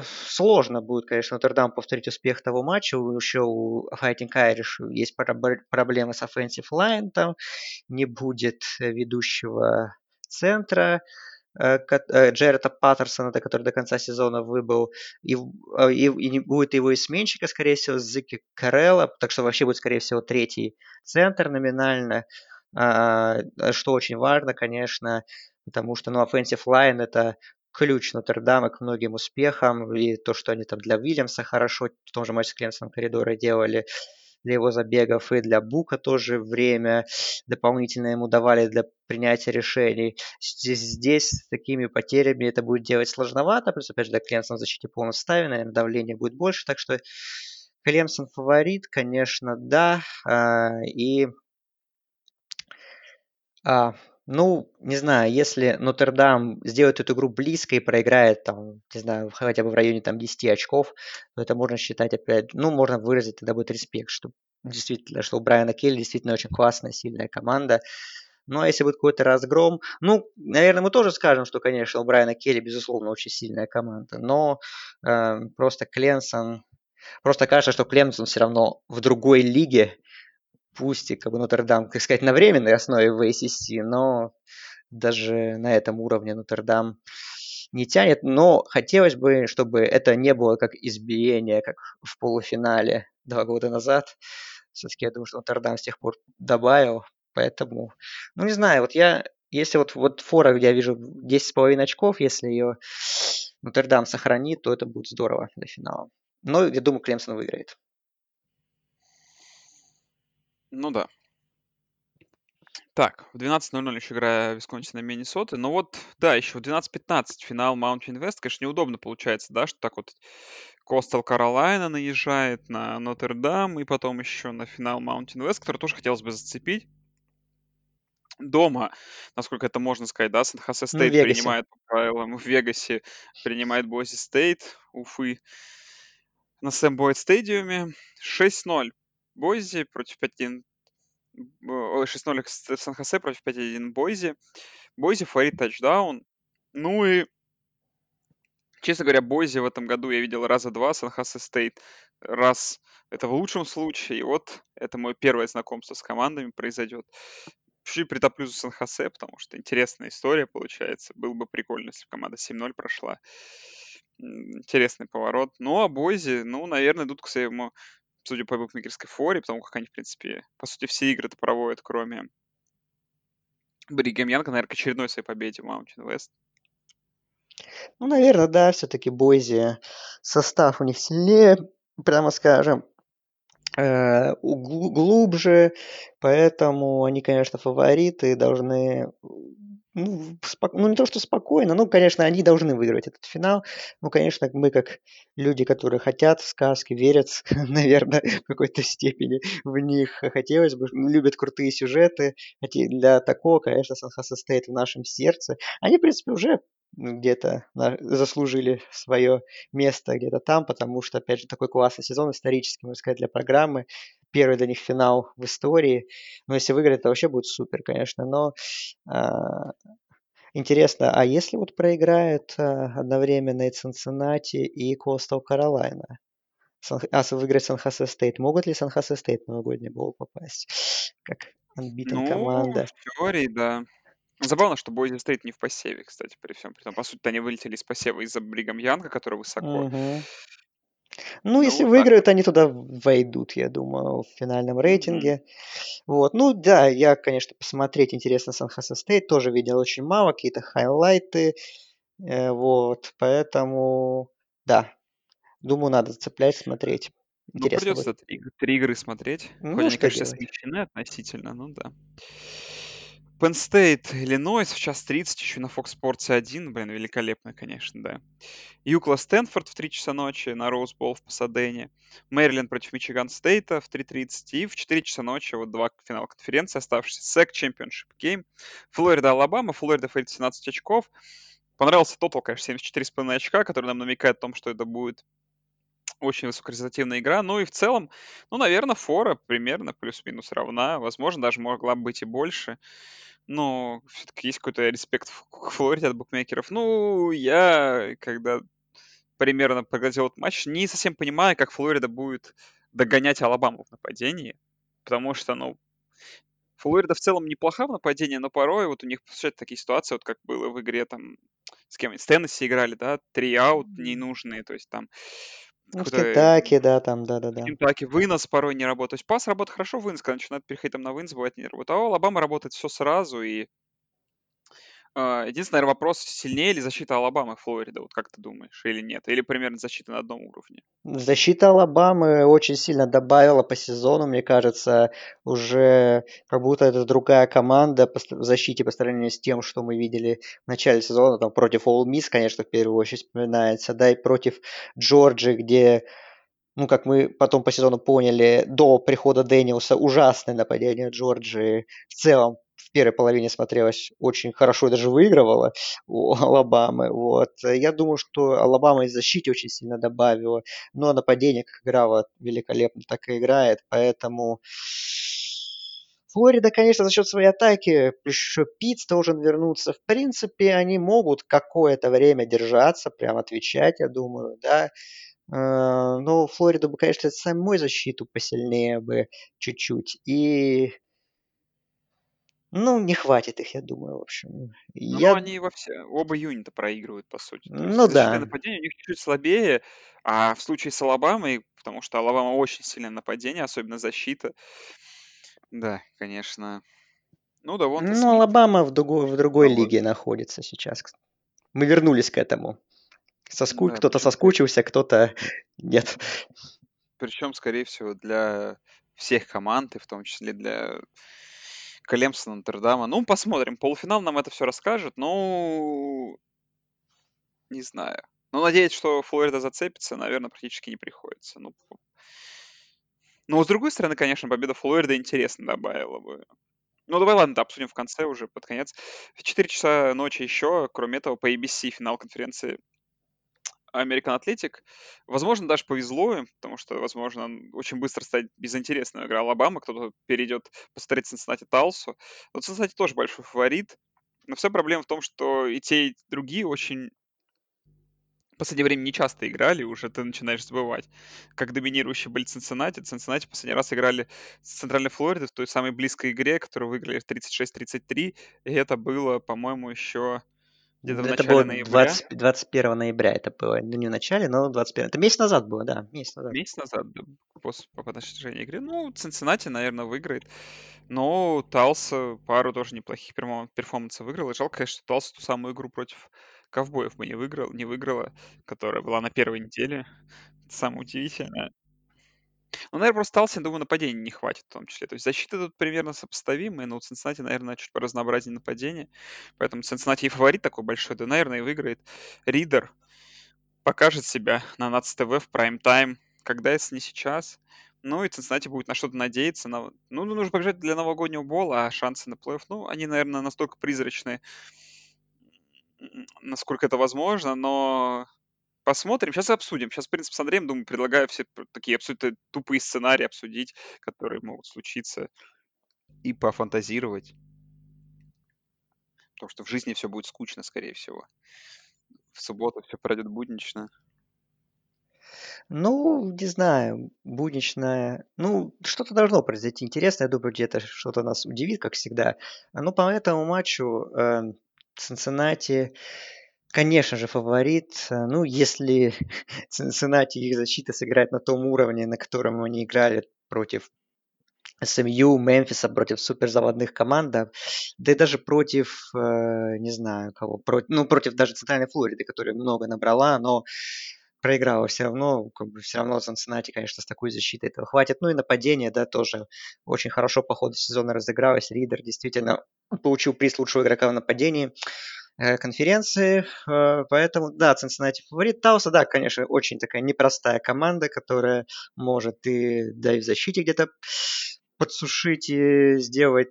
сложно будет, конечно, Нотр-Дам повторить успех того матча. Еще у Fighting Irish есть проблемы с offensive line, там не будет ведущего центра. Э, э, Джерета Паттерсона, который до конца сезона выбыл, и, и, и не будет его изменщика, скорее всего, Зики Карелла, так что вообще будет, скорее всего, третий центр номинально, а, что очень важно, конечно, потому что, ну, offensive line это ключ Нотр-Дама к многим успехам, и то, что они там для Уильямса хорошо в том же матче с Клемсоном коридора делали, для его забегов, и для Бука тоже время дополнительно ему давали для принятия решений. Здесь, здесь с такими потерями это будет делать сложновато, плюс, опять же, для Клемсона в защите полном составе, наверное, давление будет больше, так что Клемсон фаворит, конечно, да, а, и а, ну, не знаю, если Нотр-Дам сделает эту игру близко и проиграет, там, не знаю, хотя бы в районе там 10 очков, то это можно считать опять, ну, можно выразить, тогда будет респект, что действительно, что у Брайана Келли действительно очень классная, сильная команда. Ну, а если будет какой-то разгром, ну, наверное, мы тоже скажем, что, конечно, у Брайана Келли, безусловно, очень сильная команда, но э, просто Кленсон, просто кажется, что Кленсон все равно в другой лиге, пусть и как бы Нотр-Дам, так сказать, на временной основе в ACC, но даже на этом уровне Нотр-Дам не тянет, но хотелось бы, чтобы это не было как избиение, как в полуфинале два года назад. Все-таки я думаю, что Нотр-Дам с тех пор добавил, поэтому, ну не знаю, вот я, если вот, вот фора, где я вижу 10,5 очков, если ее Нотр-Дам сохранит, то это будет здорово до финала. Но я думаю, Клемсон выиграет. Ну да. Так, в 12.00 еще игра Висконсин и Миннесоты. Но вот, да, еще в 12.15 финал Mountain West. Конечно, неудобно получается, да, что так вот Coastal Carolina наезжает на Нотр-Дам и потом еще на финал Mountain West, который тоже хотелось бы зацепить. Дома, насколько это можно сказать, да, Сан-Хосе Ну, Стейт принимает по правилам, в Вегасе принимает Бойзи Стейт, Уфы на Сэм Бойд стадиуме. 6-0 Бойзи против 5-1 Ой, 6-0 в Сан-Хосе против 5-1 Бойзи. Бойзи фаворит тачдаун. Ну и, честно говоря, Бойзи в этом году я видел раза два, Сан-Хосе Стейт раз. Это в лучшем случае. И вот это мое первое знакомство с командами произойдет. Чуть-чуть притоплю за Сан-Хосе, потому что интересная история получается. Было бы прикольно, если бы команда 7-0 прошла. Интересный поворот. Ну, а Бойзи, ну, наверное, идут к своему судя по букмекерской форе, потому как они, в принципе, по сути, все игры-то проводят, кроме Бригам Янга, наверное, к очередной своей победе Mountain West. Ну, наверное, да, все-таки Бойзи состав у них сильнее, прямо скажем, э, глубже, поэтому они, конечно, фавориты, должны, ну, спок- ну, не то, что спокойно, ну, конечно, они должны выиграть этот финал, ну, конечно, мы как люди, которые хотят сказки, верят, наверное, в какой-то степени в них, хотелось бы, ну, любят крутые сюжеты, для такого, конечно, Сан-Хосе стоит в нашем сердце. Они, в принципе, уже где-то заслужили свое место где-то там, потому что, опять же, такой классный сезон исторический, можно сказать, для программы. Первый для них финал в истории. Но если выиграть, это вообще будет супер, конечно. Но а, интересно, а если вот проиграет а, одновременно и Цинциннати, и Carolina? Сан- А выиграет Сан-Хосе Стейт. Могут ли Сан-Хосе Стейт в новогодний bowl попасть? Как unbeaten Ну, команда. в теории, да. Забавно, что Бойзи Стейт не в посеве, кстати, при всем. При том, по сути, они вылетели из посева из-за Бригам Янга, который высоко. Мгм. Ну, Ну, если вот так выиграют, они туда войдут, я думаю, в финальном Мгм. рейтинге. Вот. Ну, да, я, конечно, посмотреть интересно Сан-Хосе Стейт, тоже видел очень мало, какие-то хайлайты, э, вот, поэтому, да, думаю, надо цеплять, смотреть. Ну, Интересно придется будет. три, три игры смотреть. Хоть Ну, они, что конечно, делать? смещены относительно, ну да. Penn State, Иллинойс в час 30, еще на Fox Sports 1. Блин, великолепно, конечно, да. UCLA Стэнфорд в 3 часа ночи на Rose Bowl в Пасадене. Мэриленд против Мичиган Стейта в 3.30. И в 4 часа ночи вот два финала конференции оставшиеся. SEC Championship Game. Флорида, Алабама. Флорида фаворит 17 очков. Понравился тотал, конечно, 74,5 очка, который нам намекает о том, что это будет очень высокорезультативная игра. Ну и в целом, ну, наверное, фора примерно плюс-минус равна. Возможно, даже могла быть и больше. Но все-таки есть какой-то респект к Флориде от букмекеров. Ну, я, когда примерно поглядел этот матч, не совсем понимаю, как Флорида будет догонять Алабаму в нападении. Потому что, ну, Флорида в целом неплоха в нападении, но порой вот у них случаются такие ситуации, вот как было в игре там с кем с Теннесси играли, да, три аут ненужные, то есть там Ну, в да, там, в да-да-да. Кентаки вынос порой не работает. То есть пас работает хорошо, вынос, когда начинают переходить там на вынос, бывает не работает. А у Алабама работает все сразу, и единственный, наверное, вопрос, сильнее ли защита Алабамы Флорида, вот как ты думаешь, или нет? Или примерно защита на одном уровне? Защита Алабамы очень сильно добавила по сезону, мне кажется, уже как будто это другая команда в защите по сравнению с тем, что мы видели в начале сезона, там против All Miss, конечно, в первую очередь вспоминается, да, и против Джорджи, где, ну, как мы потом по сезону поняли, до прихода Дэниуса ужасное нападение Джорджи в целом в первой половине смотрелось очень хорошо и даже выигрывала у Алабамы. Вот. Я думаю, что Алабама из защиты очень сильно добавила, но нападение как играла великолепно, так и играет, поэтому Флорида, конечно, за счет своей атаки, еще Питц должен вернуться. В принципе, они могут какое-то время держаться, прям отвечать, я думаю, да. Э, Но Флорида бы, конечно, самой защиту посильнее бы чуть-чуть. И Ну, не хватит их, я думаю, в общем. Ну, Я... они во все оба юнита проигрывают, по сути. То есть Ну защита и да. нападение у них чуть-чуть слабее, а в случае с Алабамой, потому что Алабама очень сильное нападение, особенно защита, да, конечно. Ну, Давонта Ну, Смит. Алабама в другой, в другой Ну вот. лиге находится сейчас. Мы вернулись к этому. Соску... Да, кто-то причем, соскучился, кто-то нет. причем, скорее всего, для всех команд, и в том числе для Клемса, Нотр-Дама. Ну, посмотрим. Полуфинал нам это все расскажет, но не знаю. Ну, надеяться, что Флорида зацепится, наверное, практически не приходится. Ну, но, с другой стороны, конечно, победа Флориды интересно добавила бы. Ну, давай, ладно, да, обсудим в конце уже, под конец. В 4 часа ночи еще, кроме этого, по ABC финал конференции American Athletic. Возможно, даже повезло им, потому что, возможно, очень быстро стать безинтересной игра Алабама. Кто-то перейдет посмотреть Cincinnati Талсу. Но Cincinnati тоже большой фаворит. Но вся проблема в том, что и те, и другие очень в последнее время не часто играли, уже ты начинаешь забывать. Как доминирующие были Цинциннати. Цинциннати последний раз играли с Центральной Флориды в той самой близкой игре, которую выиграли в 36-33. И это было, по-моему, еще где-то в Это начале было ноября. 20, 21 ноября это было. Ну, не в начале, но 21. Это месяц назад было, да, месяц назад. Месяц назад, да, после по окончании игры. Ну, Цинциннати, наверное, выиграет. Но Талса пару тоже неплохих перформансов выиграл. И жалко, конечно, что Талса ту самую игру против ковбоев бы не выиграл, не выиграла, которая была на первой неделе. Это самое удивительное. Ну, наверное, просто Талсе, я думаю, нападения не хватит в том числе. То есть защита тут примерно сопоставимая, но у Цинциннати, наверное, чуть поразнообразнее нападение. Поэтому Цинциннати и фаворит такой большой, да, наверное, и выиграет. Ридер покажет себя на НАЦ ТВ в прайм-тайм, когда, если не сейчас. Ну и Цинциннати будет на что-то надеяться. На... Ну, ну, нужно побежать для новогоднего бола, а шансы на плей-офф, ну, они, наверное, настолько призрачные, насколько это возможно, но посмотрим. Сейчас обсудим. Сейчас, в принципе, с Андреем, думаю, предлагаю все такие абсолютно тупые сценарии обсудить, которые могут случиться, и пофантазировать. Потому что в жизни все будет скучно, скорее всего. В субботу все пройдет буднично. Ну, не знаю, будничное. Ну, что-то должно произойти интересное. Я думаю, где-то что-то нас удивит, как всегда. Ну, по этому матчу э, Цинциннати, конечно же, фаворит. Э, Ну, если Цинциннати их защита сыграет на том уровне, на котором они играли против СМЮ, Мемфиса, против суперзаводных команд, да, и даже против, э, не знаю кого, против, ну, против даже Центральной Флориды, которая много набрала, но проиграла все равно, как бы все равно Цинциннати, конечно, с такой защитой этого хватит. Ну и нападение, да, тоже очень хорошо по ходу сезона разыгралось. Ридер действительно получил приз лучшего игрока в нападении конференции, э, поэтому, да, Цинциннати фаворит. Тауса, да, конечно, очень такая непростая команда, которая может и, да, и в защите где-то подсушить и сделать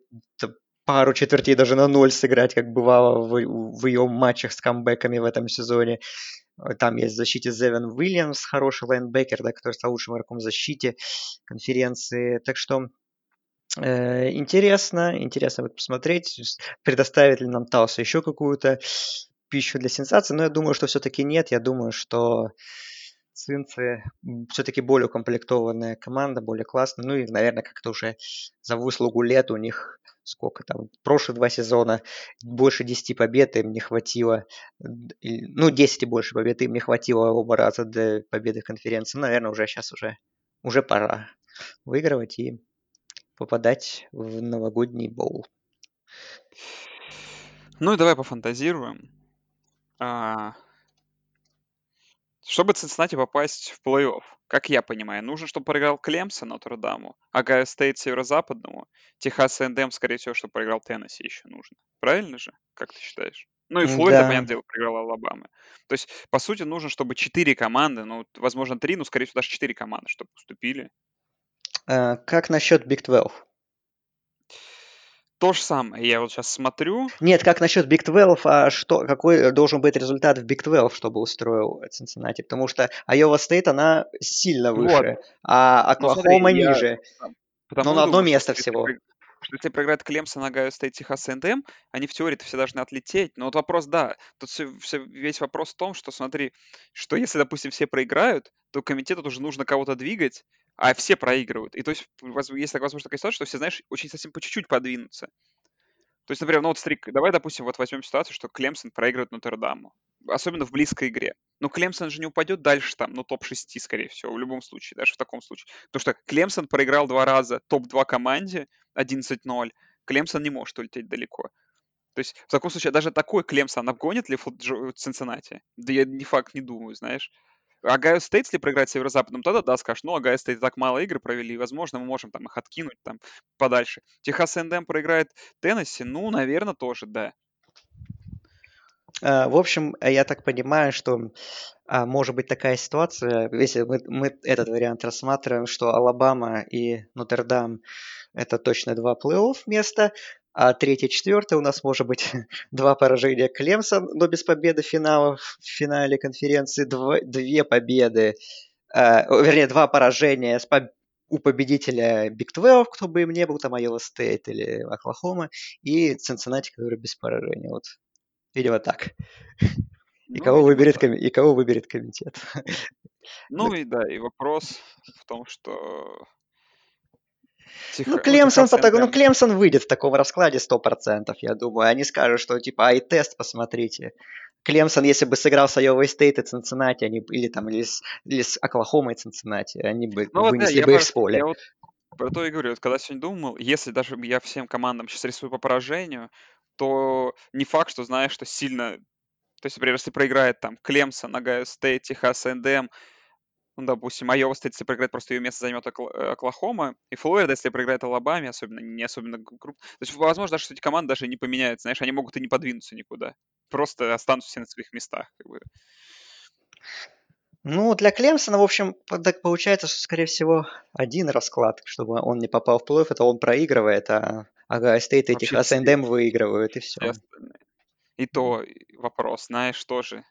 пару четвертей даже на ноль сыграть, как бывало в, в ее матчах с камбэками в этом сезоне. Э, Там есть в защите Зевен Уильямс, хороший лайнбекер, да, который стал лучшим игроком в защите конференции. Так что э, интересно, интересно будет посмотреть, предоставит ли нам Талса еще какую-то пищу для сенсации. Но я думаю, что все-таки нет. Я думаю, что Цинцы все-таки более укомплектованная команда, более классная. Ну и, наверное, как-то уже за выслугу лет у них сколько там, прошлые два сезона больше 10 побед им не хватило. Ну, 10 и больше побед им не хватило оба раза для победы в конференции. Ну, наверное, уже сейчас уже, уже пора выигрывать и попадать в новогодний боул. Ну и давай пофантазируем. А, Чтобы Цинциннати попасть в плей-офф, как я понимаю, нужно, чтобы проиграл Клемсон Нотр-Даму, Огайо Стейт Северо-Западному, Техас Эндем, скорее всего, чтобы проиграл Теннесси еще нужно. Правильно же? Как ты считаешь? Ну и М, Флорида, Да, понятное дело, проиграла Алабаме. То есть, по сути, нужно, чтобы четыре команды, ну, возможно, три, ну, скорее всего, даже четыре команды, чтобы оступились. А, как насчет Big 12? То же самое. Я вот сейчас смотрю. Нет, как насчет Big 12, а что, какой должен быть результат в Big 12, чтобы устроил Цинциннати? Потому что Iowa State, она сильно Вот. выше, а Ну, смотри, Оклахома я ниже. потому Но на одно думаю, место всего. что если проиграет Клемсон, Огайо Стейт, Техас A&M, они в теории-то все должны отлететь. Но вот вопрос, да, тут всё- всё- весь вопрос в том, что смотри, что если, допустим, все проиграют, то комитету уже нужно кого-то двигать, а все проигрывают. И то есть есть так возможно такая ситуация, что все, знаешь, очень совсем по чуть-чуть подвинутся. То есть, например, ну вот смотри, давай, допустим, вот возьмем ситуацию, что Клемсон проигрывает Нотр-Даму. Особенно в близкой игре. Но Клемсон же не упадет дальше там, ну, топ-6, скорее всего, в любом случае, даже в таком случае. Потому что Клемсон проиграл два раза топ-2 команде 11-0. Клемсон не может улететь далеко. То есть, в таком случае, даже такой Клемсон обгонит ли Цинциннати? Да я не факт не думаю, знаешь. Огайо Стейт, если проиграет Северо-Западным, тогда да, скажешь, ну, Огайо Стейт так мало игр провели, возможно, мы можем там их откинуть там подальше. Техас Эндем проиграет Теннесси, ну, наверное, тоже, да. А, в общем, я так понимаю, что а, может быть такая ситуация, если мы, мы этот вариант рассматриваем, что Алабама и Нотр-Дам это точно два плей-офф места, а третье, четвертое у нас может быть два поражения Клемсон, но без победы финала, в финале конференции, дв, две победы, э, вернее, два поражения с поб... у победителя Big 12, кто бы им не был, там Iowa State или Оклахома, и Цинциннати, который без поражения. Вот, видимо, так. И, ну, кого выберет, так. и кого выберет комитет. Ну и да, и вопрос в том, что Тихо, ну, Клемсон, фото... ну, Клемсон выйдет в таком раскладе 100%, я думаю. Они скажут, что типа, ай, тест посмотрите. Клемсон, если бы сыграл с Айовой Стейт и Цинциннати, они, или там, или с, или с Оклахомой и Цинциннати, они бы ну, вынесли вот, да, бы их с поля. Я вот про то и говорю, вот когда сегодня думал, если даже я всем командам сейчас рисую по поражению, то не факт, что знаешь, что сильно... То есть, например, если проиграет там Клемсон, Огайо Стейт, Техас НДМ, ну, допустим, Айова Стейт, если проиграет, просто ее место займет э, Оклахома, и Флорида, если проиграет Алабаме, особенно не особенно групп. То есть, возможно, даже что эти команды даже не поменяются, знаешь, они могут и не подвинуться никуда. Просто останутся все на своих местах. Как бы. Ну, для Клемсона, в общем, так получается, что, скорее всего, один расклад, чтобы он не попал в плей-офф, это он проигрывает, а Огайо Стейт и Техас Эндем выигрывают, и все. И то вопрос, знаешь, тоже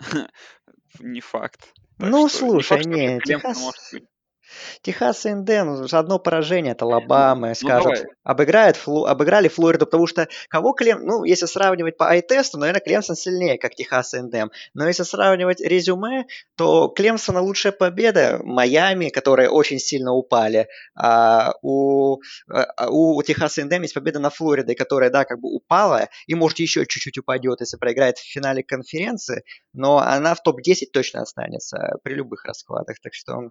не факт. Так ну, что, слушай, не, Техас... Техас Инден, ну, одно поражение от Алабамы, ну, скажут, ну, обыграет, флу, обыграли Флориду, потому что кого Клем, ну, если сравнивать по eye тесту, наверное, Клемсон сильнее, как Техас Индем, но если сравнивать резюме, то Клемсона лучшая победа Майами, которые очень сильно упали, а у, а, у Техаса Индем есть победа на Флориде, которая, да, как бы упала, и может еще чуть-чуть упадет, если проиграет в финале конференции, но она в топ-10 точно останется при любых раскладах, так что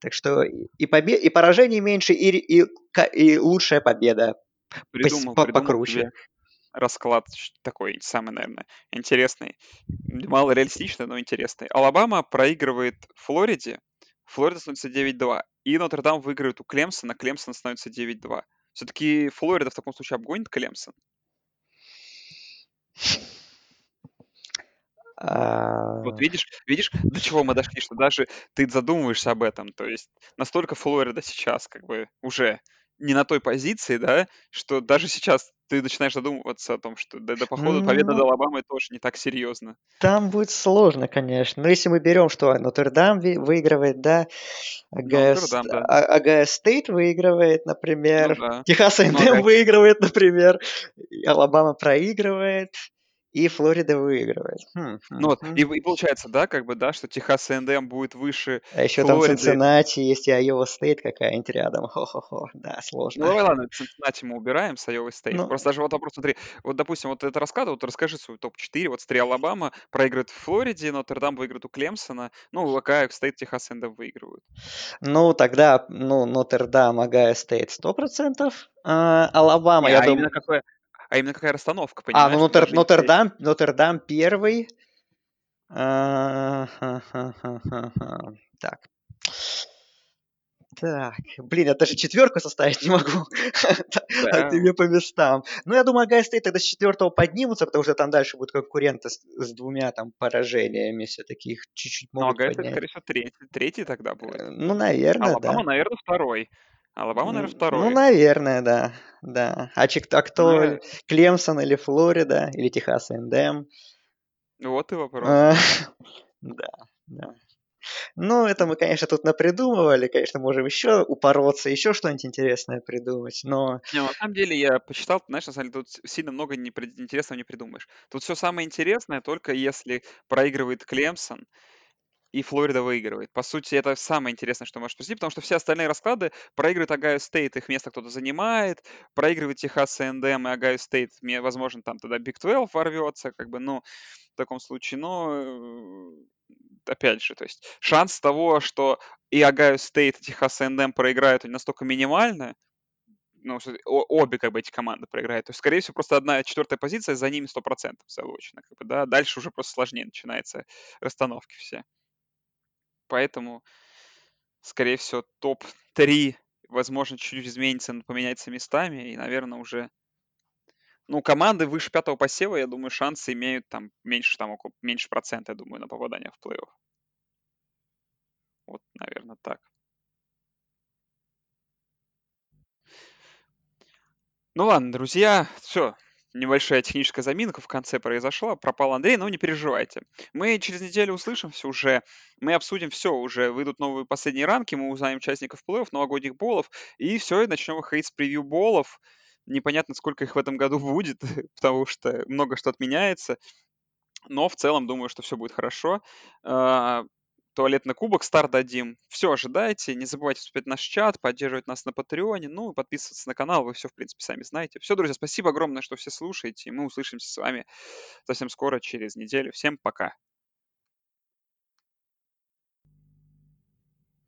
так что и, побед, и поражений меньше, и, и, и лучшая победа придумал, по, придумал покруче. Расклад такой самый, наверное, интересный. Мало реалистичный, но интересный. Алабама проигрывает Флориде, Флорида становится 9-2. И Нотр-Дам выигрывает у Клемсона, Клемсон становится 9-2. Все-таки Флорида в таком случае обгонит Клемсон? А... Вот видишь, видишь, до чего мы дошли, что даже ты задумываешься об этом. То есть настолько Флорида сейчас как бы уже не на той позиции, да, что даже сейчас ты начинаешь задумываться о том, что до, до похода победа над ну Алабамой тоже не так серьезно. Там будет сложно, конечно. Но если мы берем, что Нотр-Дам выигрывает, да, Огайо да. А, Стейт выигрывает, например, ну, да. Техас ну, да. выигрывает, например, Алабама проигрывает, и Флорида выигрывает. Хм, хм, ну вот, хм. И, и получается, да, как бы, да, что Техас НДМ будет выше А еще Флориды. там Цинциннати, есть и Айова Стейт какая-нибудь рядом. Хо-хо-хо, да, сложно. Ну давай, ладно, Цинциннати мы убираем с Айова Стейт. Ну, Просто даже вот вопрос, смотри, вот, допустим, вот это расклад, вот расскажи свой топ-4, вот смотри, Алабама проигрывает в Флориде, Нотр-Дам выиграет у Клемсона, ну, Огайо Стейт, Техас A&M выигрывают. Ну, тогда, ну, Нотр-Дам, Огайо Стейт 100%, а, Алабама, Не, я а думаю... Какое, а именно какая расстановка, понимаешь? А, ну Нотр, Нотр-Дам, Нотр-Дам первый. А, так. Так, блин, я даже четверку составить не могу. а ты мне по местам. Ну, я думаю, Огайо Стейт тогда с четвертого поднимутся, потому что там дальше будут конкуренты с, с двумя там поражениями все-таки их чуть-чуть могут Ну, а Огайо Стейт, скорее всего, третий, третий тогда будет. Э, ну, наверное, Алабама, да. наверное, второй. Алабама, наверное, второй. Ну, наверное, да. да. А, чик, а кто? Ну, Клемсон или Флорида? Или Техас Эндем? Вот и вопрос. А, да, да. Ну, это мы, конечно, тут напридумывали, конечно, можем еще упороться, еще что-нибудь интересное придумать, но... Не, на самом деле я почитал, знаешь, на самом деле тут сильно много не, интересного не придумаешь. Тут все самое интересное, только если проигрывает Клемсон, и Флорида выигрывает. По сути, это самое интересное, что может произойти, потому что все остальные расклады проигрывает Огайо Стейт, их место кто-то занимает, проигрывает Техас A&M и Огайо Стейт, возможно, там тогда Биг 12 ворвется, как бы, ну, в таком случае, но э, опять же, то есть шанс того, что и Огайо Стейт, и Техас A&M проиграют, они настолько минимальны, ну, обе как бы эти команды проиграют. То есть, скорее всего, просто одна четвертая позиция за ними 100% заочно. Как бы, да? Дальше уже просто сложнее начинается расстановки все. Поэтому, скорее всего, топ-3, возможно, чуть-чуть изменится, поменяется местами, и, наверное, уже ну, команды выше пятого посева, я думаю, шансы имеют там меньше, там, около, меньше процента, я думаю, на попадание в плей-офф. Вот, наверное, так. Ну ладно, друзья, все, небольшая техническая заминка в конце произошла, пропал Андрей, но не переживайте. Мы через неделю услышимся уже, мы обсудим все, уже выйдут новые последние рамки, мы узнаем участников плей-офф, новогодних болов, и все, и начнем выходить с превью болов. Непонятно, сколько их в этом году будет, потому что много что отменяется. Но в целом думаю, что все будет хорошо. Туалетный кубок старт дадим. Все ожидайте. Не забывайте вступить в наш чат, поддерживать нас на Патреоне, ну и подписываться на канал. Вы все, в принципе, сами знаете. Все, друзья, спасибо огромное, что все слушаете. Мы услышимся с вами совсем скоро, через неделю. Всем пока.